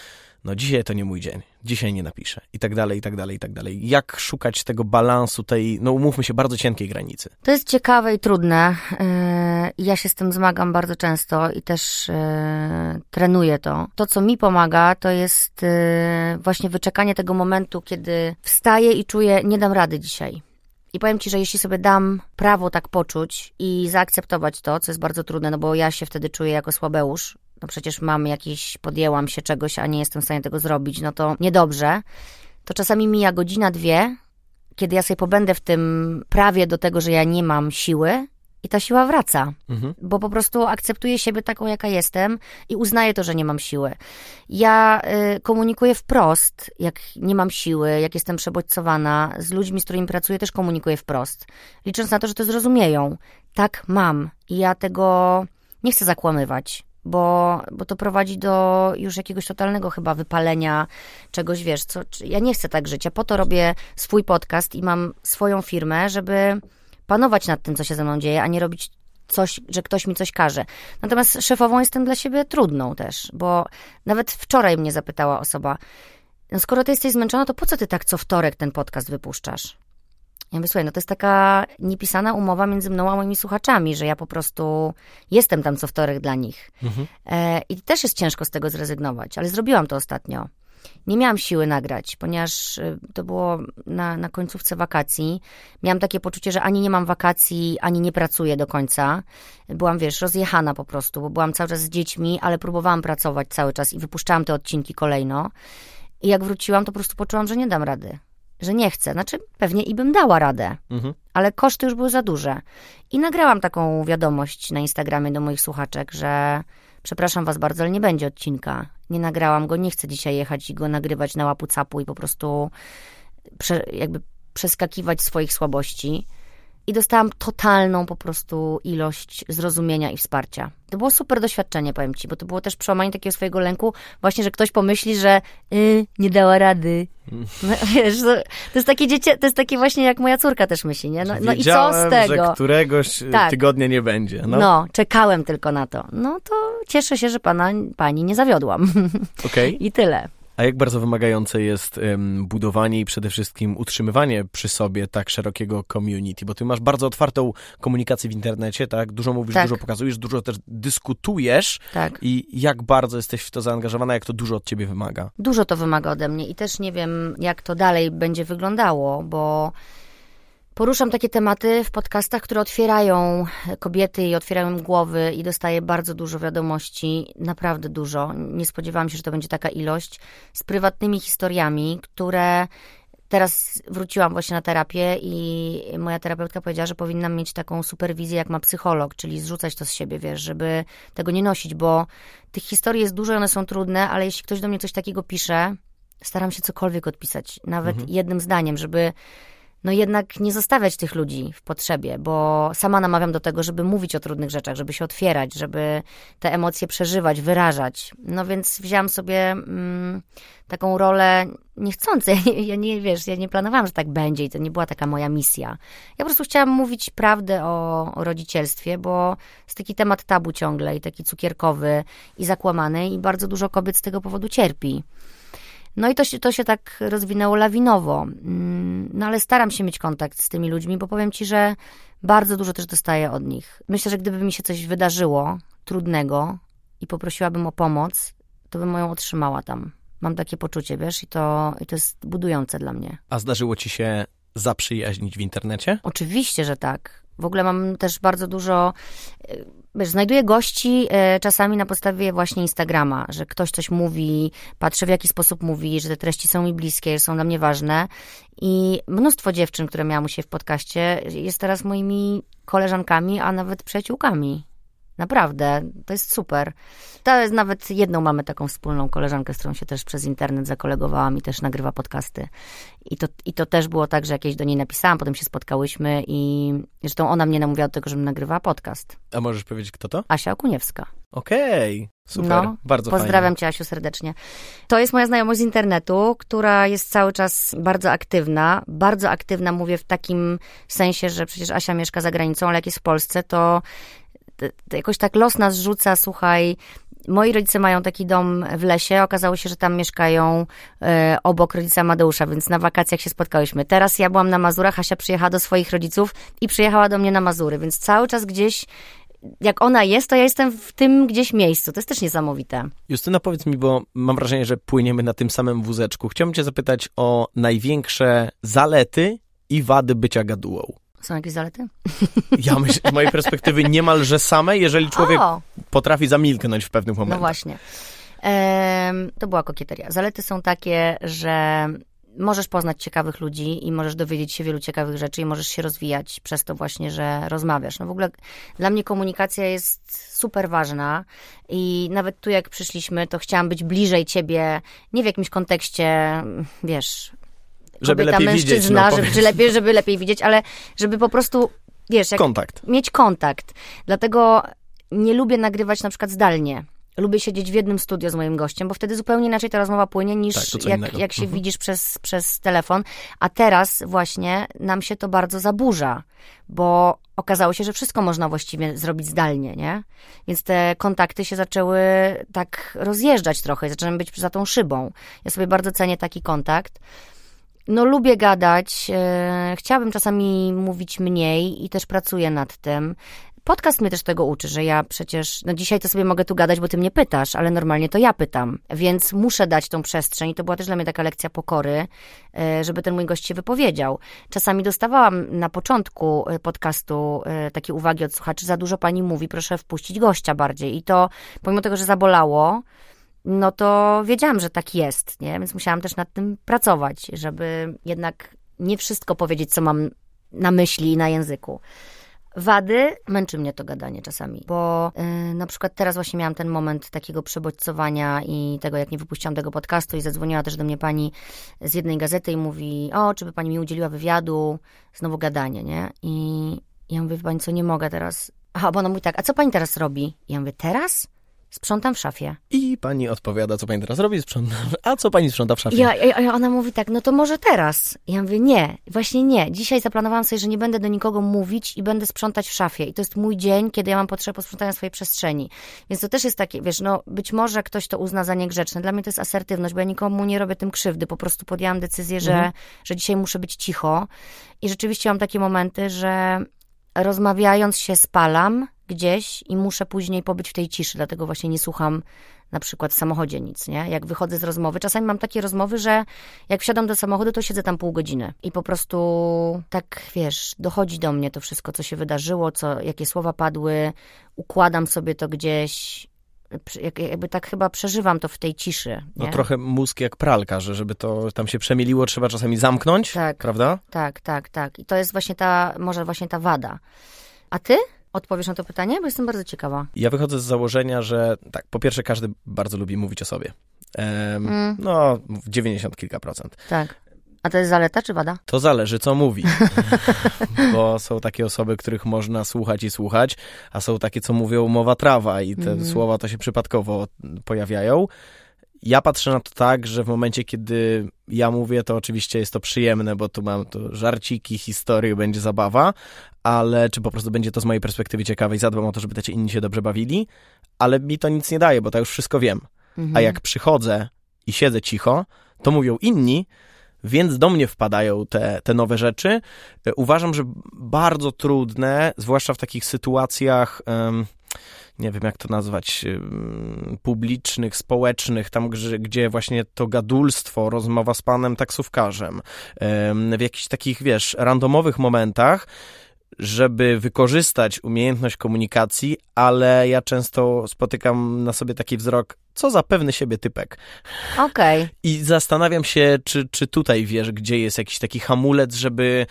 no dzisiaj to nie mój dzień, dzisiaj nie napiszę i tak dalej, i tak dalej, i tak dalej. Jak szukać tego balansu, tej, no umówmy się, bardzo cienkiej granicy? To jest ciekawe i trudne. Yy, ja się z tym zmagam bardzo często i też yy, trenuję to. To, co mi pomaga, to jest yy, właśnie wyczekanie tego momentu, kiedy wstaję i czuję, nie dam rady dzisiaj. I powiem ci, że jeśli sobie dam prawo tak poczuć i zaakceptować to, co jest bardzo trudne, no bo ja się wtedy czuję jako słabeusz, no przecież mam jakiś, podjęłam się czegoś, a nie jestem w stanie tego zrobić, no to niedobrze, to czasami mija godzina, dwie, kiedy ja sobie pobędę w tym prawie do tego, że ja nie mam siły i ta siła wraca, mhm. bo po prostu akceptuję siebie taką, jaka jestem i uznaję to, że nie mam siły. Ja y, komunikuję wprost, jak nie mam siły, jak jestem przebodźcowana, z ludźmi, z którymi pracuję, też komunikuję wprost, licząc na to, że to zrozumieją. Tak mam i ja tego nie chcę zakłamywać bo, bo to prowadzi do już jakiegoś totalnego chyba wypalenia czegoś, wiesz, co, ja nie chcę tak żyć, ja po to robię swój podcast i mam swoją firmę, żeby panować nad tym, co się ze mną dzieje, a nie robić coś, że ktoś mi coś każe. Natomiast szefową jestem dla siebie trudną też, bo nawet wczoraj mnie zapytała osoba, no skoro ty jesteś zmęczona, to po co ty tak co wtorek ten podcast wypuszczasz? Ja mówię, słuchaj, no to jest taka niepisana umowa między mną a moimi słuchaczami, że ja po prostu jestem tam co wtorek dla nich. Mhm. E, I też jest ciężko z tego zrezygnować, ale zrobiłam to ostatnio. nie miałam siły nagrać, ponieważ y, to było na, na końcówce wakacji. Miałam takie poczucie, że ani nie mam wakacji, ani nie pracuję do końca. Byłam, wiesz, rozjechana po prostu, bo byłam cały czas z dziećmi, ale próbowałam pracować cały czas i wypuszczałam te odcinki kolejno. I jak wróciłam, to po prostu poczułam, że nie dam rady. Że nie chcę. Znaczy, pewnie i bym dała radę, Mhm. ale koszty już były za duże. I nagrałam taką wiadomość na Instagramie do moich słuchaczek, że przepraszam was bardzo, ale nie będzie odcinka. Nie nagrałam go, nie chcę dzisiaj jechać i go nagrywać na łapu capu i po prostu prze, jakby przeskakiwać swoich słabości. I dostałam totalną po prostu ilość zrozumienia i wsparcia. To było super doświadczenie, powiem ci, bo to było też przełamanie takiego swojego lęku, właśnie, że ktoś pomyśli, że y, nie dała rady. No, wiesz, to, jest takie dziecię, to jest takie właśnie jak moja córka też myśli, nie? No, no i co z tego? że któregoś e, Tak. tygodnia nie będzie. No, No. czekałem tylko na to. No to cieszę się, że pana, pani nie zawiodłam. okej. I tyle. A jak bardzo wymagające jest em, budowanie i przede wszystkim utrzymywanie przy sobie tak szerokiego community? Bo ty masz bardzo otwartą komunikację w internecie, tak? Dużo mówisz, Tak. dużo pokazujesz, dużo też dyskutujesz. Tak. I jak bardzo jesteś w to zaangażowana, jak to dużo od ciebie wymaga? Dużo to wymaga ode mnie i też nie wiem, jak to dalej będzie wyglądało, bo poruszam takie tematy w podcastach, które otwierają kobiety i otwierają im głowy i dostaję bardzo dużo wiadomości, naprawdę dużo. Nie spodziewałam się, że to będzie taka ilość, z prywatnymi historiami, które teraz wróciłam właśnie na terapię i moja terapeutka powiedziała, że powinnam mieć taką superwizję, jak ma psycholog, czyli zrzucać to z siebie, wiesz, żeby tego nie nosić, bo tych historii jest dużo, one są trudne, ale jeśli ktoś do mnie coś takiego pisze, staram się cokolwiek odpisać, nawet jednym zdaniem, żeby no jednak nie zostawiać tych ludzi w potrzebie, bo sama namawiam do tego, żeby mówić o trudnych rzeczach, żeby się otwierać, żeby te emocje przeżywać, wyrażać. No więc wzięłam sobie mm, taką rolę niechcący. Ja nie, wiesz, ja nie planowałam, że tak będzie i to nie była taka moja misja. Ja po prostu chciałam mówić prawdę o, o rodzicielstwie, bo jest taki temat tabu ciągle i taki cukierkowy i zakłamany i bardzo dużo kobiet z tego powodu cierpi. No i to się, to się tak rozwinęło lawinowo. Mm, No ale staram się mieć kontakt z tymi ludźmi, bo powiem ci, że bardzo dużo też dostaję od nich. Myślę, że gdyby mi się coś wydarzyło trudnego i poprosiłabym o pomoc, to bym ją otrzymała tam. Mam takie poczucie, wiesz, i to, i to jest budujące dla mnie. A zdarzyło ci się zaprzyjaźnić w internecie? Oczywiście, że tak. W ogóle mam też bardzo dużo. Wiesz, znajduję gości e, czasami na podstawie właśnie Instagrama, że ktoś coś mówi, patrzę w jaki sposób mówi, że te treści są mi bliskie, że są dla mnie ważne. I mnóstwo dziewczyn, które miałam u siebie w podcaście, jest teraz moimi koleżankami, a nawet przyjaciółkami. Naprawdę, to jest super. To jest nawet jedną mamy taką wspólną koleżankę, z którą się też przez internet zakolegowałam i też nagrywa podcasty. I to, I to też było tak, że jakieś do niej napisałam, potem się spotkałyśmy i zresztą ona mnie namówiła do tego, żebym nagrywała podcast. A możesz powiedzieć, kto to? Asia Okuniewska. Okej, super, No, bardzo Pozdrawiam fajnie. cię, Asiu, serdecznie. To jest moja znajomość z internetu, która jest cały czas bardzo aktywna. Bardzo aktywna mówię w takim sensie, że przecież Asia mieszka za granicą, ale jak jest w Polsce, to jakoś tak los nas rzuca, słuchaj. Moi rodzice mają taki dom w lesie. Okazało się, że tam mieszkają e, obok rodzica Amadeusza, więc na wakacjach się spotkałyśmy. Teraz ja byłam na Mazurach, Asia przyjechała do swoich rodziców i przyjechała do mnie na Mazury, więc cały czas gdzieś jak ona jest, to ja jestem w tym gdzieś miejscu. To jest też niesamowite. Justyna, powiedz mi, bo mam wrażenie, że płyniemy na tym samym wózeczku. Chciałbym cię zapytać o największe zalety i wady bycia gadułą. Są jakieś zalety? Ja myślę, z mojej perspektywy niemalże same, jeżeli człowiek O, potrafi zamilknąć w pewnych no momentach. właśnie. Em, to była kokieteria. Zalety są takie, że możesz poznać ciekawych ludzi i możesz dowiedzieć się wielu ciekawych rzeczy i możesz się rozwijać przez to właśnie, że rozmawiasz. No w ogóle dla mnie komunikacja jest super ważna i nawet tu jak przyszliśmy, to chciałam być bliżej ciebie, nie w jakimś kontekście, wiesz, Żeby kobieta, lepiej widzieć, mężczyzna, no, żeby, lepiej, żeby lepiej widzieć, ale żeby po prostu, wiesz, Kontakt. mieć kontakt. Dlatego nie lubię nagrywać na przykład zdalnie. Lubię siedzieć w jednym studio z moim gościem, bo wtedy zupełnie inaczej ta rozmowa płynie niż Tak, jak, jak się Mhm. widzisz przez, przez telefon. A teraz właśnie nam się to bardzo zaburza, bo okazało się, że wszystko można właściwie zrobić zdalnie, nie? Więc te kontakty się zaczęły tak rozjeżdżać trochę, zaczęły być za tą szybą. Ja sobie bardzo cenię taki kontakt. No lubię gadać, e, chciałabym czasami mówić mniej i też pracuję nad tym. Podcast mnie też tego uczy, że ja przecież, no dzisiaj to sobie mogę tu gadać, bo ty mnie pytasz, ale normalnie to ja pytam, więc muszę dać tą przestrzeń. I to była też dla mnie taka lekcja pokory, e, żeby ten mój gość się wypowiedział. Czasami dostawałam na początku e, podcastu takie uwagi od słuchaczy, za dużo pani mówi, proszę wpuścić gościa bardziej. I to, pomimo tego, że zabolało, no to wiedziałam, że tak jest, nie? Więc musiałam też nad tym pracować, żeby jednak nie wszystko powiedzieć, co mam na myśli i na języku. Wady, męczy mnie to gadanie czasami, bo yy, na przykład teraz właśnie miałam ten moment takiego przebodźcowania i tego, jak nie wypuściłam tego podcastu i zadzwoniła też do mnie pani z jednej gazety i mówi, o, czy by pani mi udzieliła wywiadu, znowu gadanie, nie? I ja mówię, pani co, nie mogę teraz. Aha, bo ona mówi tak, a co pani teraz robi? I ja mówię, teraz? Sprzątam w szafie. I pani odpowiada, co pani teraz robi, sprząta. A co pani sprząta w szafie? Ja, ja, ona mówi tak, no to może teraz. Ja mówię, nie, właśnie nie. Dzisiaj zaplanowałam sobie, że nie będę do nikogo mówić i będę sprzątać w szafie. I to jest mój dzień, kiedy ja mam potrzebę posprzątania swojej przestrzeni. Więc to też jest takie, wiesz, no być może ktoś to uzna za niegrzeczne. Dla mnie to jest asertywność, bo ja nikomu nie robię tym krzywdy. Po prostu podjęłam decyzję, że, mhm. że dzisiaj muszę być cicho. I rzeczywiście mam takie momenty, że rozmawiając się spalam gdzieś i muszę później pobyć w tej ciszy, dlatego właśnie nie słucham na przykład w samochodzie nic, nie? Jak wychodzę z rozmowy, czasami mam takie rozmowy, że jak wsiadam do samochodu, to siedzę tam pół godziny i po prostu tak, wiesz, dochodzi do mnie to wszystko, co się wydarzyło, co, jakie słowa padły, układam sobie to gdzieś, jakby tak chyba przeżywam to w tej ciszy. No nie? No trochę mózg jak pralka, że żeby to tam się przemieliło, trzeba czasami zamknąć, tak, prawda? Tak, tak, tak. I to jest właśnie ta, może właśnie ta wada. A ty? Odpowiesz na to pytanie? Bo jestem bardzo ciekawa. Ja wychodzę z założenia, że tak, po pierwsze każdy bardzo lubi mówić o sobie. Um, mm. No, 90 kilka procent. Tak. A to jest zaleta czy wada? To zależy, co mówi. Bo są takie osoby, których można słuchać i słuchać, a są takie, co mówią mowa trawa i te mm. słowa to się przypadkowo pojawiają. Ja patrzę na to tak, że w momencie, kiedy ja mówię, to oczywiście jest to przyjemne, bo tu mam to żarciki, historie, będzie zabawa, ale czy po prostu będzie to z mojej perspektywy ciekawe i zadbam o to, żeby te inni się dobrze bawili, ale mi to nic nie daje, bo to już wszystko wiem. Mhm. A jak przychodzę i siedzę cicho, to mówią inni, więc do mnie wpadają te, te nowe rzeczy. E, uważam, że bardzo trudne, zwłaszcza w takich sytuacjach. Um, nie wiem jak to nazwać, publicznych, społecznych, tam gdzie, gdzie właśnie to gadulstwo, rozmowa z panem taksówkarzem, w jakichś takich, wiesz, randomowych momentach, żeby wykorzystać umiejętność komunikacji, ale ja często spotykam na sobie taki wzrok, co za pewny siebie typek. Okej. Okay. I zastanawiam się, czy, czy tutaj wiesz, gdzie jest jakiś taki hamulec, żeby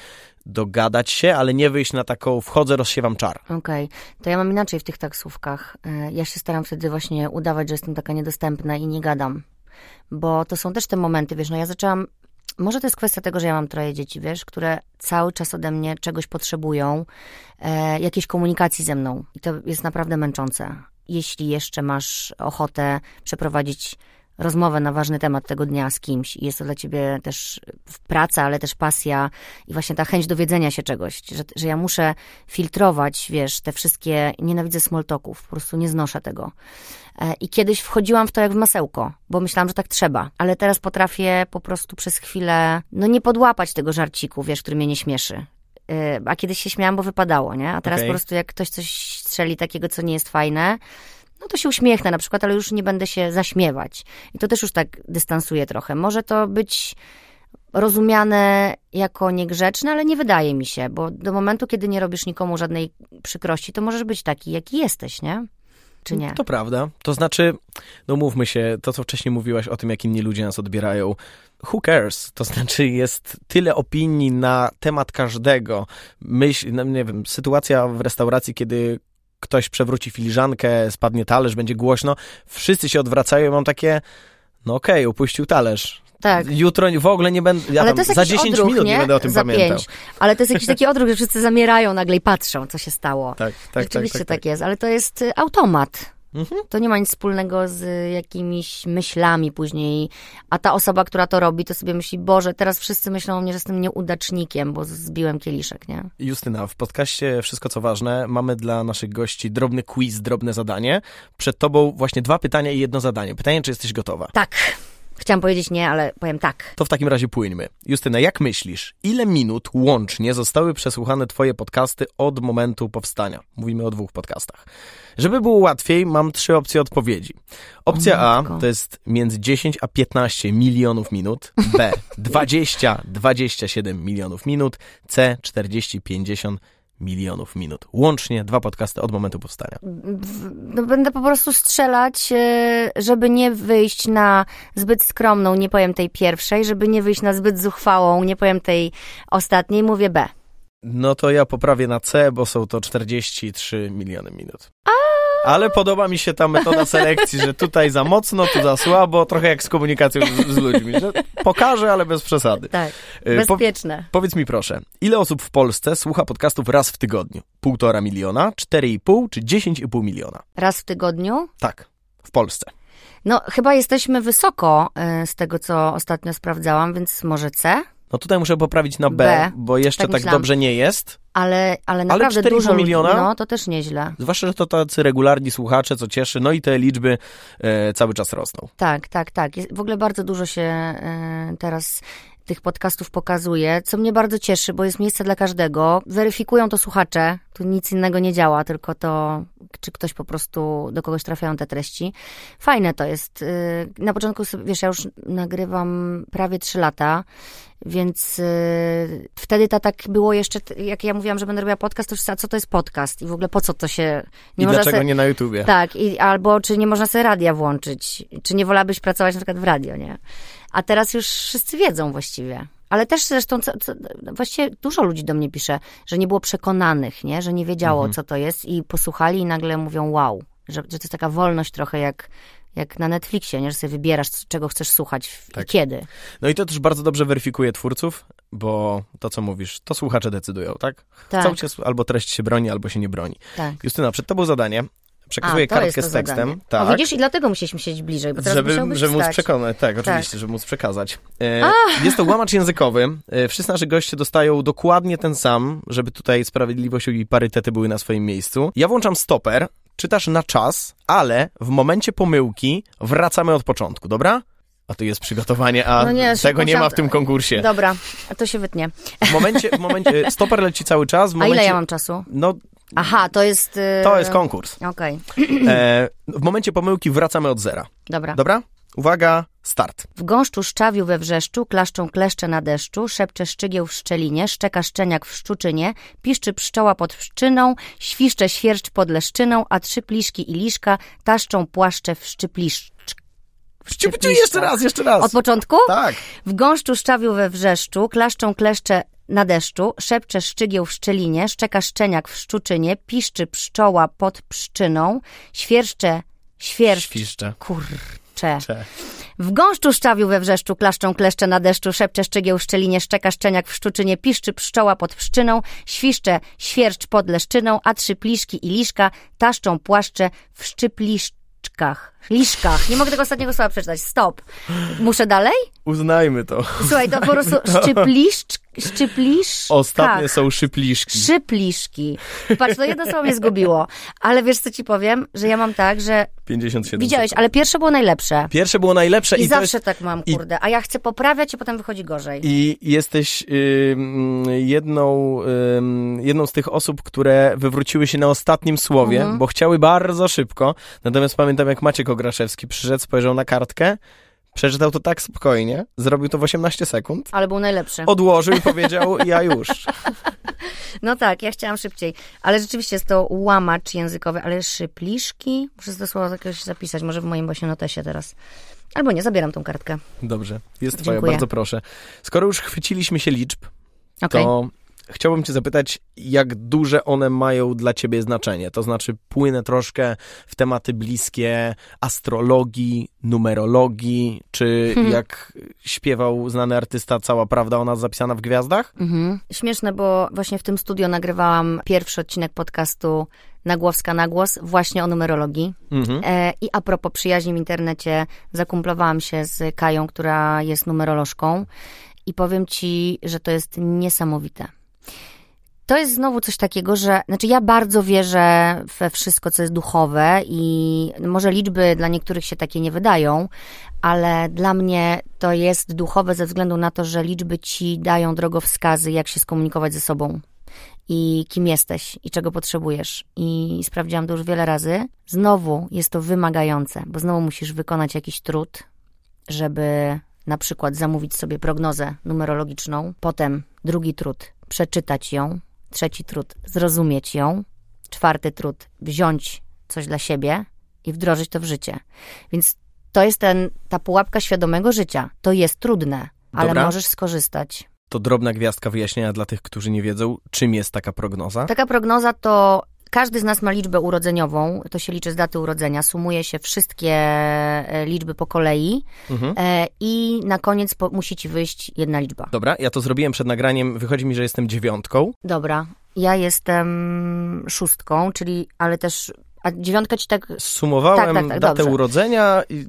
dogadać się, ale nie wyjść na taką wchodzę, rozsiewam czar. Okej, okay. to ja mam inaczej w tych taksówkach. E, ja się staram wtedy właśnie udawać, że jestem taka niedostępna i nie gadam. Bo to są też te momenty, wiesz, no ja zaczęłam może to jest kwestia tego, że ja mam troje dzieci, wiesz, które cały czas ode mnie czegoś potrzebują, e, jakiejś komunikacji ze mną. I to jest naprawdę męczące. Jeśli jeszcze masz ochotę przeprowadzić rozmowę na ważny temat tego dnia z kimś i jest to dla ciebie też praca, ale też pasja i właśnie ta chęć dowiedzenia się czegoś, że, że ja muszę filtrować, wiesz, te wszystkie, nienawidzę smoltoków, po prostu nie znoszę tego. E, I kiedyś wchodziłam w to jak w masełko, bo myślałam, że tak trzeba, ale teraz potrafię po prostu przez chwilę, no nie podłapać tego żarciku, wiesz, który mnie nie śmieszy. E, a kiedyś się śmiałam, bo wypadało, nie? A teraz okay. po prostu jak ktoś coś strzeli takiego, co nie jest fajne, no to się uśmiechnę na przykład, ale już nie będę się zaśmiewać. I to też już tak dystansuje trochę. Może to być rozumiane jako niegrzeczne, ale nie wydaje mi się, bo do momentu, kiedy nie robisz nikomu żadnej przykrości, to możesz być taki, jaki jesteś, nie? Czy nie? To prawda. To znaczy, no mówmy się, to co wcześniej mówiłaś o tym, jak inni ludzie nas odbierają, who cares? To znaczy jest tyle opinii na temat każdego. Myśl, no nie wiem, sytuacja w restauracji, kiedy ktoś przewróci filiżankę, spadnie talerz, będzie głośno, wszyscy się odwracają i mam takie, no okej, okay, upuścił talerz. Tak. Jutro w ogóle nie będę, ja tam za 10 odruch, minut nie? nie? będę o tym za pamiętał. 5. Ale to jest jakiś taki odruch, że wszyscy zamierają nagle i patrzą, co się stało. Tak, tak, Rzeczywiście tak, tak, tak, tak jest, ale to jest y, automat. Mhm. To nie ma nic wspólnego z jakimiś myślami później. A ta osoba, która to robi, to sobie myśli, Boże, teraz wszyscy myślą o mnie, że jestem nieudacznikiem, bo zbiłem kieliszek, nie? Justyna, w podcaście Wszystko co ważne mamy dla naszych gości drobny quiz, drobne zadanie. Przed tobą właśnie dwa pytania i jedno zadanie. Pytanie, czy jesteś gotowa? Tak. Chciałam powiedzieć nie, ale powiem tak. To w takim razie płyńmy. Justyna, jak myślisz, ile minut łącznie zostały przesłuchane twoje podcasty od momentu powstania? Mówimy o dwóch podcastach. Żeby było łatwiej, mam trzy opcje odpowiedzi. Opcja A to jest między 10 a 15 milionów minut, B 20, 27 milionów minut, C 40, 50 milionów minut. Łącznie dwa podcasty od momentu powstania. No, będę po prostu strzelać, e, żeby nie wyjść na zbyt skromną, nie powiem tej pierwszej, żeby nie wyjść na zbyt zuchwałą, nie powiem tej ostatniej, mówię B. No to ja poprawię na C, bo są to 43 miliony minut. A! Ale podoba mi się ta metoda selekcji, że tutaj za mocno, tu za słabo, trochę jak z komunikacją z, z ludźmi, że pokażę, ale bez przesady. Tak, y, bezpieczne. Po, powiedz mi proszę, ile osób w Polsce słucha podcastów raz w tygodniu? Półtora miliona, cztery i pół czy dziesięć i pół miliona? Raz w tygodniu? Tak, w Polsce. No, chyba jesteśmy wysoko y, z tego, co ostatnio sprawdzałam, więc może C? No tutaj muszę poprawić na B, B bo jeszcze tak, tak dobrze nie jest. Ale, ale naprawdę ale dużo miliona, no to też nieźle. Zwłaszcza, że to tacy regularni słuchacze, co cieszy, no i te liczby e, cały czas rosną. Tak, tak, tak. Jest, w ogóle bardzo dużo się e, teraz tych podcastów pokazuje, co mnie bardzo cieszy, bo jest miejsce dla każdego. Weryfikują to słuchacze, tu nic innego nie działa, tylko to, czy ktoś po prostu, do kogoś trafiają te treści. Fajne to jest. Y, na początku, wiesz, ja już nagrywam prawie trzy lata, więc yy, wtedy to tak było jeszcze, jak ja mówiłam, że będę robiła podcast, to już a co to jest podcast i w ogóle po co to się... Nie I dlaczego nie na YouTubie? Tak, i, albo czy nie można sobie radia włączyć, czy nie wolałabyś pracować na przykład w radio, nie? A teraz już wszyscy wiedzą właściwie. Ale też zresztą, co, co, właściwie dużo ludzi do mnie pisze, że nie było przekonanych, nie? Że nie wiedziało, mhm. co to jest i posłuchali i nagle mówią wow. Że, że to jest taka wolność trochę jak jak na Netflixie, nie? że sobie wybierasz, czego chcesz słuchać tak. i kiedy. No i to też bardzo dobrze weryfikuje twórców, bo to, co mówisz, to słuchacze decydują, tak? tak. Chcą cię, albo treść się broni, albo się nie broni. Tak. Justyna, przed tobą zadanie. Przekazuję A, kartkę z tekstem. Tak. O, widzisz, i dlatego musieliśmy siedzieć bliżej, bo teraz żeby, żeby móc przekonać. Tak, tak, oczywiście, żeby móc przekazać. E, jest to łamacz językowy. E, wszyscy nasi goście dostają dokładnie ten sam, żeby tutaj sprawiedliwość i parytety były na swoim miejscu. Ja włączam stoper, czytasz na czas, ale w momencie pomyłki wracamy od początku, dobra? A tu jest przygotowanie, a no nie, tego nie ma w tym konkursie. Dobra, a to się wytnie. W momencie, w momencie stoper leci cały czas. Momencie, a ile ja mam czasu? No, Aha, to jest... Yy... To jest konkurs. Okej. Okay. E, w momencie pomyłki wracamy od zera. Dobra. Dobra? Uwaga, start. W gąszczu szczawiu we wrzeszczu, klaszczą kleszcze na deszczu, szepcze szczygieł w szczelinie, szczeka szczeniak w szczuczynie, piszczy pszczoła pod pszczyną, świszcze świerszcz pod leszczyną, a trzy pliszki i liszka taszczą płaszcze w szczypliszcz. Szczypliszcz, jeszcze raz, jeszcze raz. Od początku? Tak. W gąszczu szczawiu we wrzeszczu, klaszczą kleszcze na deszczu, szepcze szczygieł w szczelinie, szczeka szczeniak w szczuczynie, piszczy pszczoła pod pszczyną, świerszcze świerszcz. Świszcze. Kurczę. W gąszczu szczawiu we wrzeszczu, klaszczą kleszcze na deszczu, szepcze szczygieł w szczelinie, szczeka szczeniak w szczuczynie, piszczy pszczoła pod pszczyną, świszcze świerszcz pod leszczyną, a trzy pliszki i liszka taszczą płaszcze w szczypliszczkach. Liszkach. Nie mogę tego ostatniego słowa przeczytać. Stop. Muszę dalej? Uznajmy to. Słuchaj, to po prostu szczypliszcz, szczypliszk. Ostatnie są szypliszki. Szypliszki. Patrz, to jedno słowo mnie zgubiło. Ale wiesz, co ci powiem? Że ja mam tak, że... 57 Widziałeś, ale pierwsze było najlepsze. Pierwsze było najlepsze. I, i zawsze jest... tak mam, kurde. A ja chcę poprawiać i potem wychodzi gorzej. I jesteś y, jedną, y, jedną z tych osób, które wywróciły się na ostatnim słowie, mhm. bo chciały bardzo szybko. Natomiast pamiętam, jak Maciek Ograszewski przyszedł, spojrzał na kartkę, przeczytał to tak spokojnie, zrobił to w 18 sekund. Ale był najlepszy. Odłożył i powiedział, ja już. No tak, ja chciałam szybciej. Ale rzeczywiście jest to łamacz językowy, ale szypliszki. Muszę to słowo jakoś zapisać, może w moim właśnie notesie teraz. Albo nie, zabieram tą kartkę. Dobrze, jest twoja, Dziękuję. bardzo proszę. Skoro już chwyciliśmy się liczb, okay. to chciałbym cię zapytać, jak duże one mają dla ciebie znaczenie. To znaczy, płynę troszkę w tematy bliskie astrologii, numerologii, czy hmm. jak śpiewał znany artysta Cała Prawda o nas zapisana w gwiazdach? Mhm. Śmieszne, bo właśnie w tym studio nagrywałam pierwszy odcinek podcastu Nagłowska na głos właśnie o numerologii. Mhm. E, I a propos przyjaźni w internecie, zakumplowałam się z Kają, która jest numerolożką i powiem ci, że to jest niesamowite to jest znowu coś takiego, że, znaczy ja bardzo wierzę we wszystko, co jest duchowe i może liczby dla niektórych się takie nie wydają, ale dla mnie to jest duchowe ze względu na to, że liczby ci dają drogowskazy, jak się skomunikować ze sobą i kim jesteś i czego potrzebujesz. I sprawdziłam to już wiele razy. Znowu jest to wymagające, bo znowu musisz wykonać jakiś trud, żeby na przykład zamówić sobie prognozę numerologiczną, potem drugi trud, przeczytać ją, trzeci trud, zrozumieć ją, czwarty trud, wziąć coś dla siebie i wdrożyć to w życie. Więc to jest ten, ta pułapka świadomego życia. To jest trudne, ale Dobra. możesz skorzystać. To drobna gwiazdka wyjaśnienia dla tych, którzy nie wiedzą, czym jest taka prognoza. Taka prognoza to każdy z nas ma liczbę urodzeniową, to się liczy z daty urodzenia, sumuje się wszystkie e, liczby po kolei Mhm. e, i na koniec po, musi ci wyjść jedna liczba. Dobra, ja to zrobiłem przed nagraniem. Wychodzi mi, że jestem dziewiątką. Dobra, ja jestem szóstką, czyli, ale też, a dziewiątka ci tak, Sumowałem Tak, tak, tak, datę dobrze. urodzenia i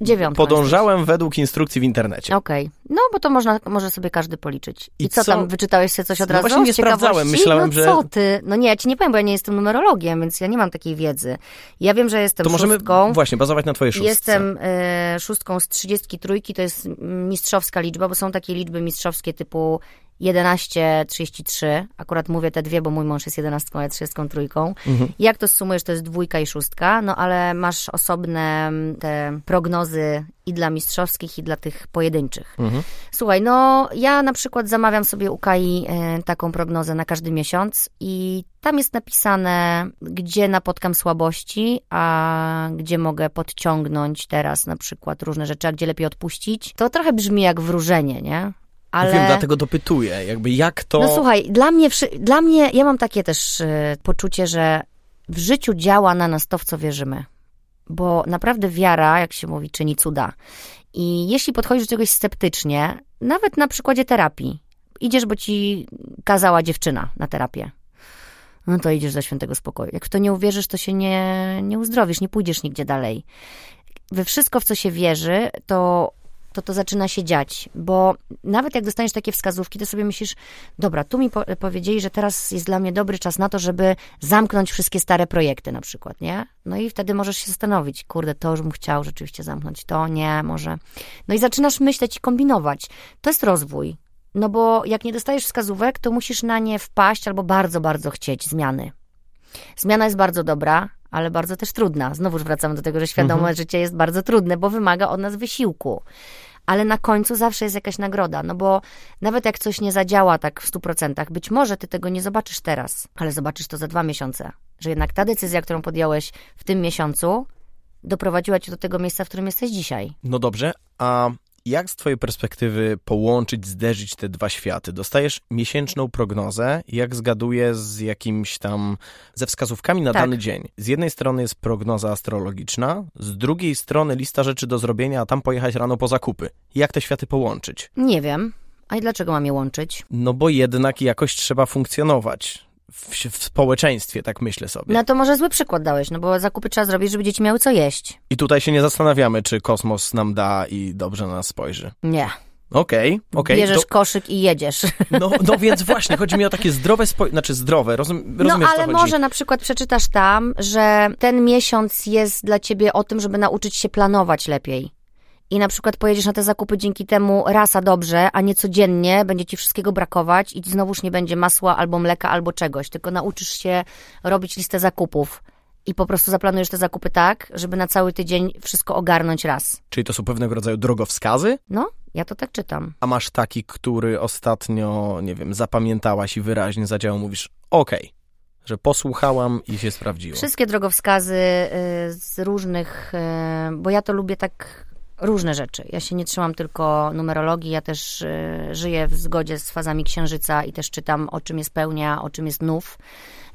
dziewiątką podążałem według instrukcji w internecie. Okej, no bo to można, może sobie każdy policzyć. I, I co, co- tam, wyczytałeś sobie coś od No razu? właśnie nie sprawdzałem, myślałem, no że- co ty? No nie, ja ci nie powiem, bo ja nie jestem numerologiem, więc ja nie mam takiej wiedzy. Ja wiem, że jestem To możemy szóstką. właśnie bazować na twojej szóstce. Jestem e, szóstką z 33, to jest mistrzowska liczba, bo są takie liczby mistrzowskie typu 11, 33. Akurat mówię te dwie, bo mój mąż jest 11, a ja 33. Mhm. Jak to sumujesz, to jest dwójka i szóstka, no ale masz osobne mm, te prognozy i dla mistrzowskich, i dla tych pojedynczych. Mhm. Słuchaj, no ja na przykład zamawiam sobie u Kai e, taką prognozę na każdy miesiąc i tam jest napisane, gdzie napotkam słabości, a gdzie mogę podciągnąć teraz na przykład różne rzeczy, a gdzie lepiej odpuścić. To trochę brzmi jak wróżenie, nie? Ale... Wiem, dlatego dopytuję, jakby jak to... No słuchaj, dla mnie, dla mnie, ja mam takie też e, poczucie, że w życiu działa na nas to, w co wierzymy. Bo naprawdę wiara, jak się mówi, czyni cuda. I jeśli podchodzisz do czegoś sceptycznie, nawet na przykładzie terapii, idziesz, bo ci kazała dziewczyna na terapię. No to idziesz do świętego spokoju. Jak w to nie uwierzysz, to się nie, nie uzdrowisz, nie pójdziesz nigdzie dalej. We wszystko, w co się wierzy, to to to zaczyna się dziać, bo nawet jak dostaniesz takie wskazówki, to sobie myślisz, dobra, tu mi po powiedzieli, że teraz jest dla mnie dobry czas na to, żeby zamknąć wszystkie stare projekty na przykład, nie? No i wtedy możesz się zastanowić, kurde, to już bym chciał rzeczywiście zamknąć, to nie, może. No i zaczynasz myśleć i kombinować. To jest rozwój. No bo jak nie dostajesz wskazówek, to musisz na nie wpaść albo bardzo, bardzo chcieć zmiany. Zmiana jest bardzo dobra, ale bardzo też trudna. Znowuż wracamy do tego, że świadome Mhm. życie jest bardzo trudne, bo wymaga od nas wysiłku. Ale na końcu zawsze jest jakaś nagroda, no bo nawet jak coś nie zadziała tak w 100%, być może ty tego nie zobaczysz teraz, ale zobaczysz to za dwa miesiące. Że jednak ta decyzja, którą podjąłeś w tym miesiącu, doprowadziła cię do tego miejsca, w którym jesteś dzisiaj. No dobrze, a jak z twojej perspektywy połączyć, zderzyć te dwa światy? Dostajesz miesięczną prognozę, jak zgaduję z jakimś tam, ze wskazówkami na Tak. dany dzień. Z jednej strony jest prognoza astrologiczna, z drugiej strony lista rzeczy do zrobienia, a tam pojechać rano po zakupy. Jak te światy połączyć? Nie wiem. A i dlaczego mam je łączyć? No bo jednak jakoś trzeba funkcjonować w, w społeczeństwie, tak myślę sobie. No to może zły przykład dałeś, no bo zakupy trzeba zrobić, żeby dzieci miały co jeść. I tutaj się nie zastanawiamy, czy kosmos nam da i dobrze na nas spojrzy. Nie. Okej, okej. Bierzesz to- koszyk i jedziesz. No, no więc właśnie, chodzi mi o takie zdrowe spojrzenie, znaczy zdrowe, rozum, No rozumiesz, ale może na przykład przeczytasz tam, że ten miesiąc jest dla ciebie o tym, żeby nauczyć się planować lepiej. I na przykład pojedziesz na te zakupy dzięki temu raz a dobrze, a nie codziennie, będzie ci wszystkiego brakować i znowuż nie będzie masła albo mleka albo czegoś, tylko nauczysz się robić listę zakupów. I po prostu zaplanujesz te zakupy tak, żeby na cały tydzień wszystko ogarnąć raz. Czyli to są pewnego rodzaju drogowskazy? No, ja to tak czytam. A masz taki, który ostatnio, nie wiem, zapamiętałaś i wyraźnie zadziałał, mówisz, okej, że posłuchałam i się sprawdziło. Wszystkie drogowskazy y, z różnych, y, bo ja to lubię tak różne rzeczy. Ja się nie trzymam tylko numerologii, ja też y, żyję w zgodzie z fazami księżyca i też czytam o czym jest pełnia, o czym jest nów.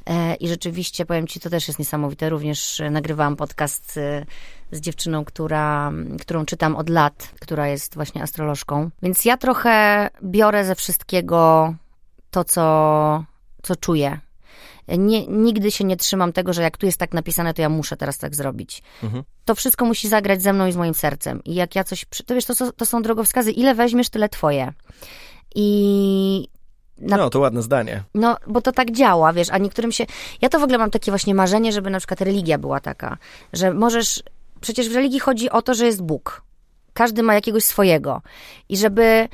E, I rzeczywiście, powiem Ci, to też jest niesamowite. Również y, nagrywałam podcast y, z dziewczyną, która, którą czytam od lat, która jest właśnie astrolożką. Więc ja trochę biorę ze wszystkiego to, co, co czuję. Nie, nigdy się nie trzymam tego, że jak tu jest tak napisane, to ja muszę teraz tak zrobić. Mhm. To wszystko musi zagrać ze mną i z moim sercem. I jak ja coś. To wiesz, to, są- to są drogowskazy. Ile weźmiesz, tyle twoje. I Na, No, to ładne zdanie. no, bo to tak działa, wiesz, a niektórym się... Ja to w ogóle mam takie właśnie marzenie, żeby na przykład religia była taka, że możesz... Przecież w religii chodzi o to, że jest Bóg. Każdy ma jakiegoś swojego. I żeby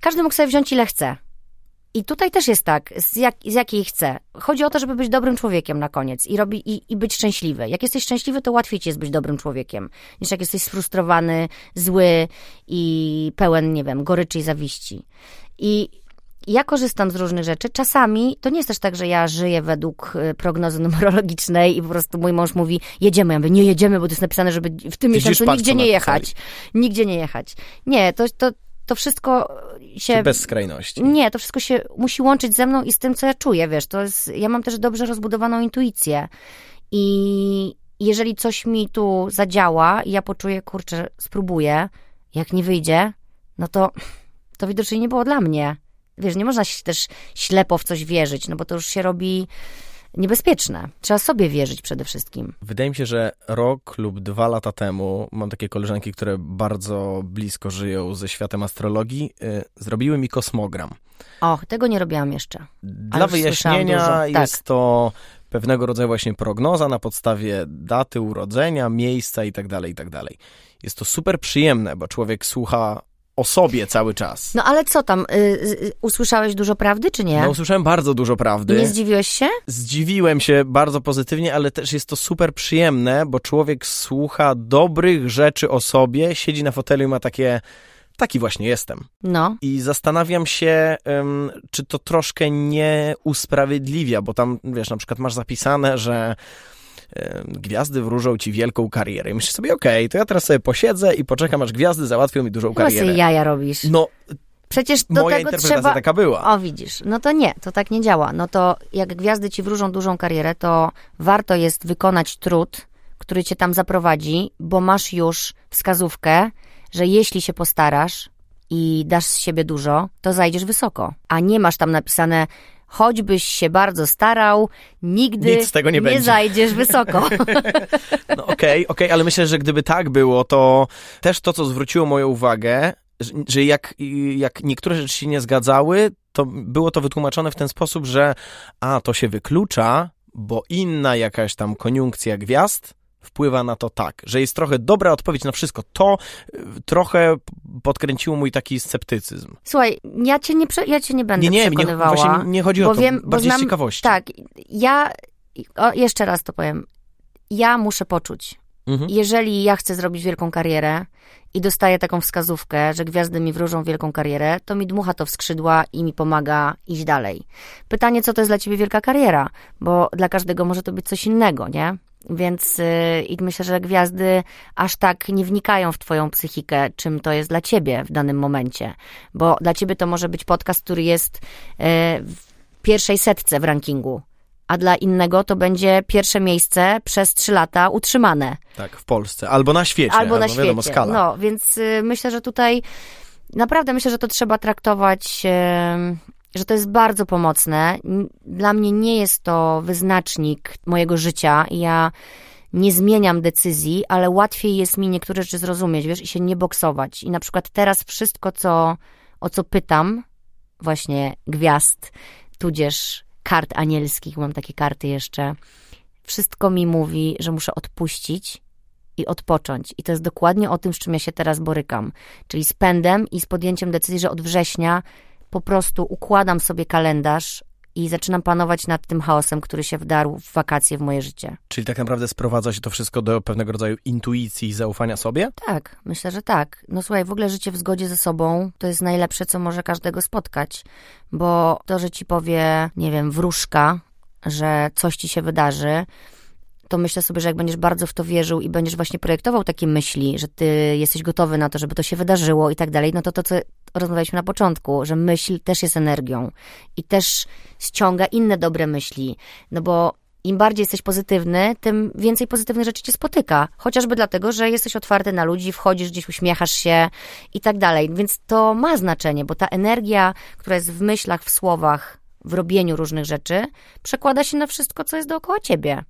każdy mógł sobie wziąć ile chce. I tutaj też jest tak, z, jak, z jakiej chce. Chodzi o to, żeby być dobrym człowiekiem na koniec i, robi, i, i być szczęśliwy. Jak jesteś szczęśliwy, to łatwiej ci jest być dobrym człowiekiem, niż jak jesteś sfrustrowany, zły i pełen, nie wiem, goryczy i zawiści. I ja korzystam z różnych rzeczy. Czasami to nie jest też tak, że ja żyję według y, prognozy numerologicznej i po prostu mój mąż mówi, jedziemy. Ja mówię, nie jedziemy, bo to jest napisane, żeby w tym Widzisz, miesiącu nigdzie nie jechać. Nigdzie nie jechać. Nie, to, to, to wszystko się... Bez skrajności. Nie, to wszystko się musi łączyć ze mną i z tym, co ja czuję, wiesz, to jest, ja mam też dobrze rozbudowaną intuicję i jeżeli coś mi tu zadziała i ja poczuję, kurczę, spróbuję, jak nie wyjdzie, no to, to widocznie nie było dla mnie. Wiesz, nie można się też ślepo w coś wierzyć, no bo to już się robi niebezpieczne. Trzeba sobie wierzyć przede wszystkim. Wydaje mi się, że rok lub dwa lata temu mam takie koleżanki, które bardzo blisko żyją ze światem astrologii, y, zrobiły mi kosmogram. O, tego nie robiłam jeszcze. Dla wyjaśnienia tak. jest to pewnego rodzaju właśnie prognoza na podstawie daty urodzenia, miejsca i tak dalej, i tak dalej. Jest to super przyjemne, bo człowiek słucha o sobie cały czas. No ale co tam, y, y, usłyszałeś dużo prawdy, czy nie? No, usłyszałem bardzo dużo I prawdy. nie zdziwiłeś się? Zdziwiłem się bardzo pozytywnie, ale też jest to super przyjemne, bo człowiek słucha dobrych rzeczy o sobie, siedzi na fotelu i ma takie, taki właśnie jestem. No. I zastanawiam się, czy to troszkę nie usprawiedliwia, bo tam, wiesz, na przykład masz zapisane, że gwiazdy wróżą ci wielką karierę. I myślisz sobie, okej, to ja teraz sobie posiedzę i poczekam, aż gwiazdy załatwią mi dużą Chyba karierę. jaja robisz. No, Przecież do moja tego interpretacja trzeba... taka była. O, widzisz. No to nie, to tak nie działa. No to jak gwiazdy ci wróżą dużą karierę, to warto jest wykonać trud, który cię tam zaprowadzi, bo masz już wskazówkę, że jeśli się postarasz i dasz z siebie dużo, to zajdziesz wysoko. A nie masz tam napisane, choćbyś się bardzo starał, nigdy Nic z tego nie będzie. zajdziesz wysoko. No okej, okej, ale myślę, że gdyby tak było, to też to, co zwróciło moją uwagę, że- że jak, jak niektóre rzeczy się nie zgadzały, to było to wytłumaczone w ten sposób, że a, to się wyklucza, bo inna jakaś tam koniunkcja gwiazd wpływa na to tak, że jest trochę dobra odpowiedź na wszystko. To y, trochę podkręciło mój taki sceptycyzm. Słuchaj, ja cię nie, ja cię nie będę Nie, nie, nie, przekonywała. właśnie nie chodzi o to, wiem, bardziej z znam, ciekawości. Tak, ja, o, jeszcze raz to powiem, ja muszę poczuć. Mhm. Jeżeli ja chcę zrobić wielką karierę i dostaję taką wskazówkę, że gwiazdy mi wróżą wielką karierę, to mi dmucha to w skrzydła i mi pomaga iść dalej. Pytanie, co to jest dla ciebie wielka kariera? Bo dla każdego może to być coś innego, nie? Więc yy, i myślę, że gwiazdy aż tak nie wnikają w twoją psychikę, czym to jest dla ciebie w danym momencie. Bo dla ciebie to może być podcast, który jest yy, w pierwszej setce w rankingu, a dla innego to będzie pierwsze miejsce przez trzy lata utrzymane. Tak, w Polsce. Albo na świecie. Albo na świecie. Wiadomo, skala. No, więc y, myślę, że tutaj naprawdę myślę, że to trzeba traktować, y, że to jest bardzo pomocne. Dla mnie nie jest to wyznacznik mojego życia ja nie zmieniam decyzji, ale łatwiej jest mi niektóre rzeczy zrozumieć, wiesz, i się nie boksować. I na przykład teraz wszystko, co, o co pytam, właśnie gwiazd, tudzież kart anielskich, mam takie karty jeszcze, wszystko mi mówi, że muszę odpuścić i odpocząć. I to jest dokładnie o tym, z czym ja się teraz borykam. Czyli z pędem i z podjęciem decyzji, że od września po prostu układam sobie kalendarz i zaczynam panować nad tym chaosem, który się wdarł w wakacje w moje życie. Czyli tak naprawdę sprowadza się to wszystko do pewnego rodzaju intuicji i zaufania sobie? Tak, myślę, że tak. No słuchaj, w ogóle życie w zgodzie ze sobą to jest najlepsze, co może każdego spotkać, bo to, że ci powie, nie wiem, wróżka, że coś ci się wydarzy, to myślę sobie, że jak będziesz bardzo w to wierzył i będziesz właśnie projektował takie myśli, że ty jesteś gotowy na to, żeby to się wydarzyło i tak dalej, no to to, co rozmawialiśmy na początku, że myśl też jest energią i też ściąga inne dobre myśli, no bo im bardziej jesteś pozytywny, tym więcej pozytywnych rzeczy cię spotyka. Chociażby dlatego, że jesteś otwarty na ludzi, wchodzisz gdzieś, uśmiechasz się i tak dalej. Więc to ma znaczenie, bo ta energia, która jest w myślach, w słowach, w robieniu różnych rzeczy, przekłada się na wszystko, co jest dookoła ciebie.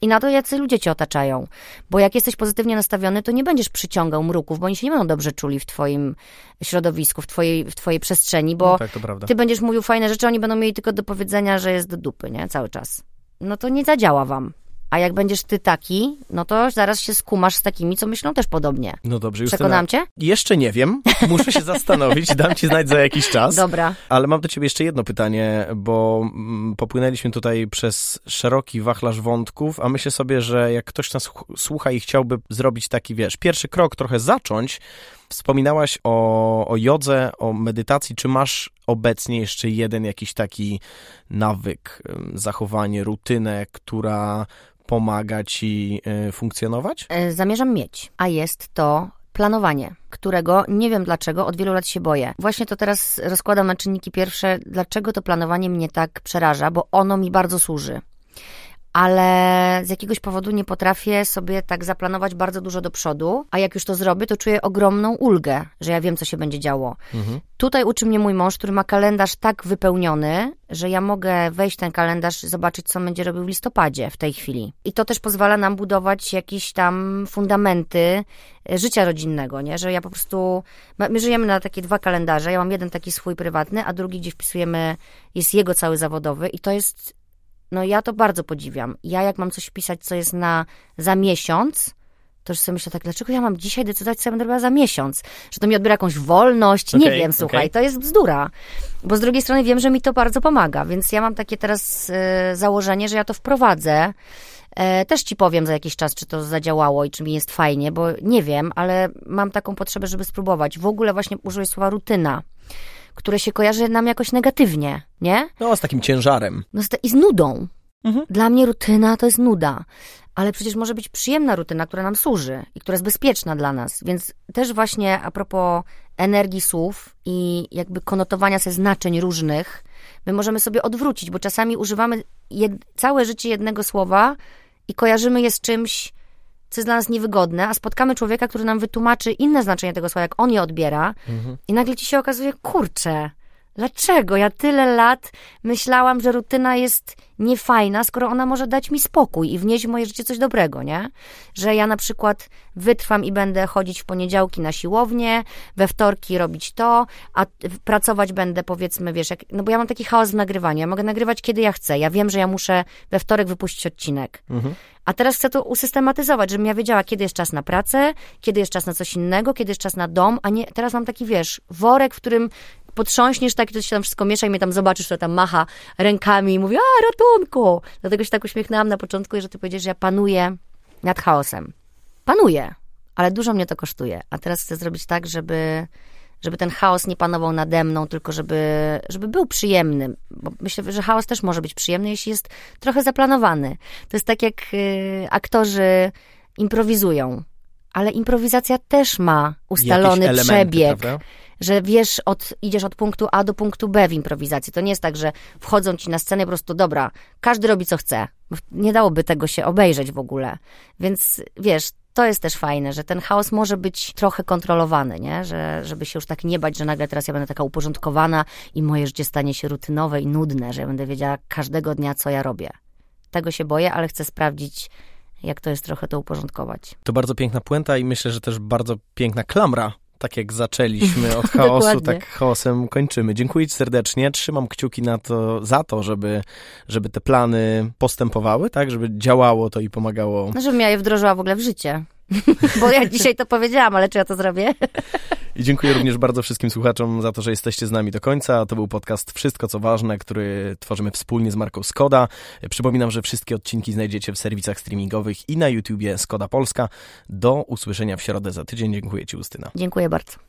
I na to, jacy ludzie cię otaczają. Bo jak jesteś pozytywnie nastawiony, to nie będziesz przyciągał mruków, bo oni się nie będą dobrze czuli w twoim środowisku, w twojej, w twojej przestrzeni, bo No tak, ty będziesz mówił fajne rzeczy, oni będą mieli tylko do powiedzenia, że jest do dupy, nie? Cały czas. No to nie zadziała wam. A jak będziesz ty taki, no to zaraz się skumasz z takimi, co myślą też podobnie. No dobrze, Justyna. Przekonam cię? Jeszcze nie wiem, muszę się zastanowić, dam ci znać za jakiś czas. Dobra. Ale mam do ciebie jeszcze jedno pytanie, bo mm, popłynęliśmy tutaj przez szeroki wachlarz wątków, a myślę sobie, że jak ktoś nas ch- słucha i chciałby zrobić taki, wiesz, pierwszy krok, trochę zacząć, wspominałaś o, o jodze, o medytacji, czy masz obecnie jeszcze jeden jakiś taki nawyk, zachowanie, rutynę, która pomaga ci y, funkcjonować? E, Zamierzam mieć, a jest to planowanie, którego nie wiem dlaczego od wielu lat się boję. Właśnie to teraz rozkładam na czynniki pierwsze, dlaczego to planowanie mnie tak przeraża, bo ono mi bardzo służy. Ale z jakiegoś powodu nie potrafię sobie tak zaplanować bardzo dużo do przodu, a jak już to zrobię, to czuję ogromną ulgę, że ja wiem, co się będzie działo. Tutaj uczy mnie mój mąż, który ma kalendarz tak wypełniony, że ja mogę wejść w ten kalendarz, zobaczyć, co będzie robił w listopadzie w tej chwili. I to też pozwala nam budować jakieś tam fundamenty e, życia rodzinnego, nie? Że ja po prostu. My żyjemy na takie dwa kalendarze. Ja mam jeden taki swój prywatny, a drugi, gdzie wpisujemy, jest jego cały zawodowy, i to jest. No ja to bardzo podziwiam. Ja jak mam coś wpisać, co jest na za miesiąc, to już sobie myślę tak, dlaczego ja mam dzisiaj decydować, co ja będę robiła za miesiąc? Że to mi odbiera jakąś wolność? Nie Okej, wiem, słuchaj, okej. to jest bzdura. Bo z drugiej strony wiem, że mi to bardzo pomaga, więc ja mam takie teraz e, założenie, że ja to wprowadzę. E, też ci powiem za jakiś czas, czy to zadziałało i czy mi jest fajnie, bo nie wiem, ale mam taką potrzebę, żeby spróbować. W ogóle właśnie użyłeś słowa rutyna, które się kojarzy nam jakoś negatywnie, nie? No, z takim ciężarem. No z- i z nudą. Mhm. Dla mnie rutyna to jest nuda, ale przecież może być przyjemna rutyna, która nam służy i która jest bezpieczna dla nas. Więc też właśnie a propos energii słów i jakby konotowania ze znaczeń różnych, my możemy sobie odwrócić, bo czasami używamy jed- całe życie jednego słowa i kojarzymy je z czymś, co jest dla nas niewygodne, a spotkamy człowieka, który nam wytłumaczy inne znaczenie tego słowa, jak on je odbiera, i nagle ci się okazuje, kurczę, dlaczego ja tyle lat myślałam, że rutyna jest niefajna, skoro ona może dać mi spokój i wnieść w moje życie coś dobrego, nie? Że ja na przykład wytrwam i będę chodzić w poniedziałki na siłownię, we wtorki robić to, a pracować będę powiedzmy, wiesz, jak, no bo ja mam taki chaos w nagrywaniu, ja mogę nagrywać kiedy ja chcę, ja wiem, że ja muszę we wtorek wypuścić odcinek. A teraz chcę to usystematyzować, żebym ja wiedziała, kiedy jest czas na pracę, kiedy jest czas na coś innego, kiedy jest czas na dom, a nie, teraz mam taki, wiesz, worek, w którym potrząśniesz tak i to się tam wszystko miesza i mnie tam zobaczysz, że tam macha rękami i mówi, a ratunku! Dlatego się tak uśmiechnęłam na początku, że ty powiedziesz, że ja panuję nad chaosem. Panuję, ale dużo mnie to kosztuje. A teraz chcę zrobić tak, żeby, żeby ten chaos nie panował nade mną, tylko żeby, żeby był przyjemny. Bo myślę, że chaos też może być przyjemny, jeśli jest trochę zaplanowany. To jest tak, jak y, aktorzy improwizują. Ale improwizacja też ma ustalony elementy, przebieg prawda? Że wiesz, od, idziesz od punktu A do punktu B w improwizacji. To nie jest tak, że wchodzą ci na scenę po prostu, dobra, każdy robi co chce. Nie dałoby tego się obejrzeć w ogóle. Więc wiesz, to jest też fajne, że ten chaos może być trochę kontrolowany, nie? Że, żeby się już tak nie bać, że nagle teraz ja będę taka uporządkowana i moje życie stanie się rutynowe i nudne, że ja będę wiedziała każdego dnia, co ja robię. Tego się boję, ale chcę sprawdzić, jak to jest trochę to uporządkować. To bardzo piękna puenta i myślę, że też bardzo piękna klamra. Tak jak zaczęliśmy od chaosu, tak chaosem kończymy. Dziękuję Ci serdecznie. Trzymam kciuki na to, za to, żeby, żeby te plany postępowały, tak? Żeby działało to i pomagało. No, żebym ja je wdrożyła w ogóle w życie. Bo ja dzisiaj to powiedziałam, ale czy ja to zrobię? I dziękuję również bardzo wszystkim słuchaczom za to, że jesteście z nami do końca. To był podcast Wszystko co ważne, który tworzymy wspólnie z marką Skoda. Przypominam, że wszystkie odcinki znajdziecie w serwisach streamingowych i na YouTubie Skoda Polska. Do usłyszenia w środę za tydzień. Dziękuję Ci, Ustyna. Dziękuję bardzo.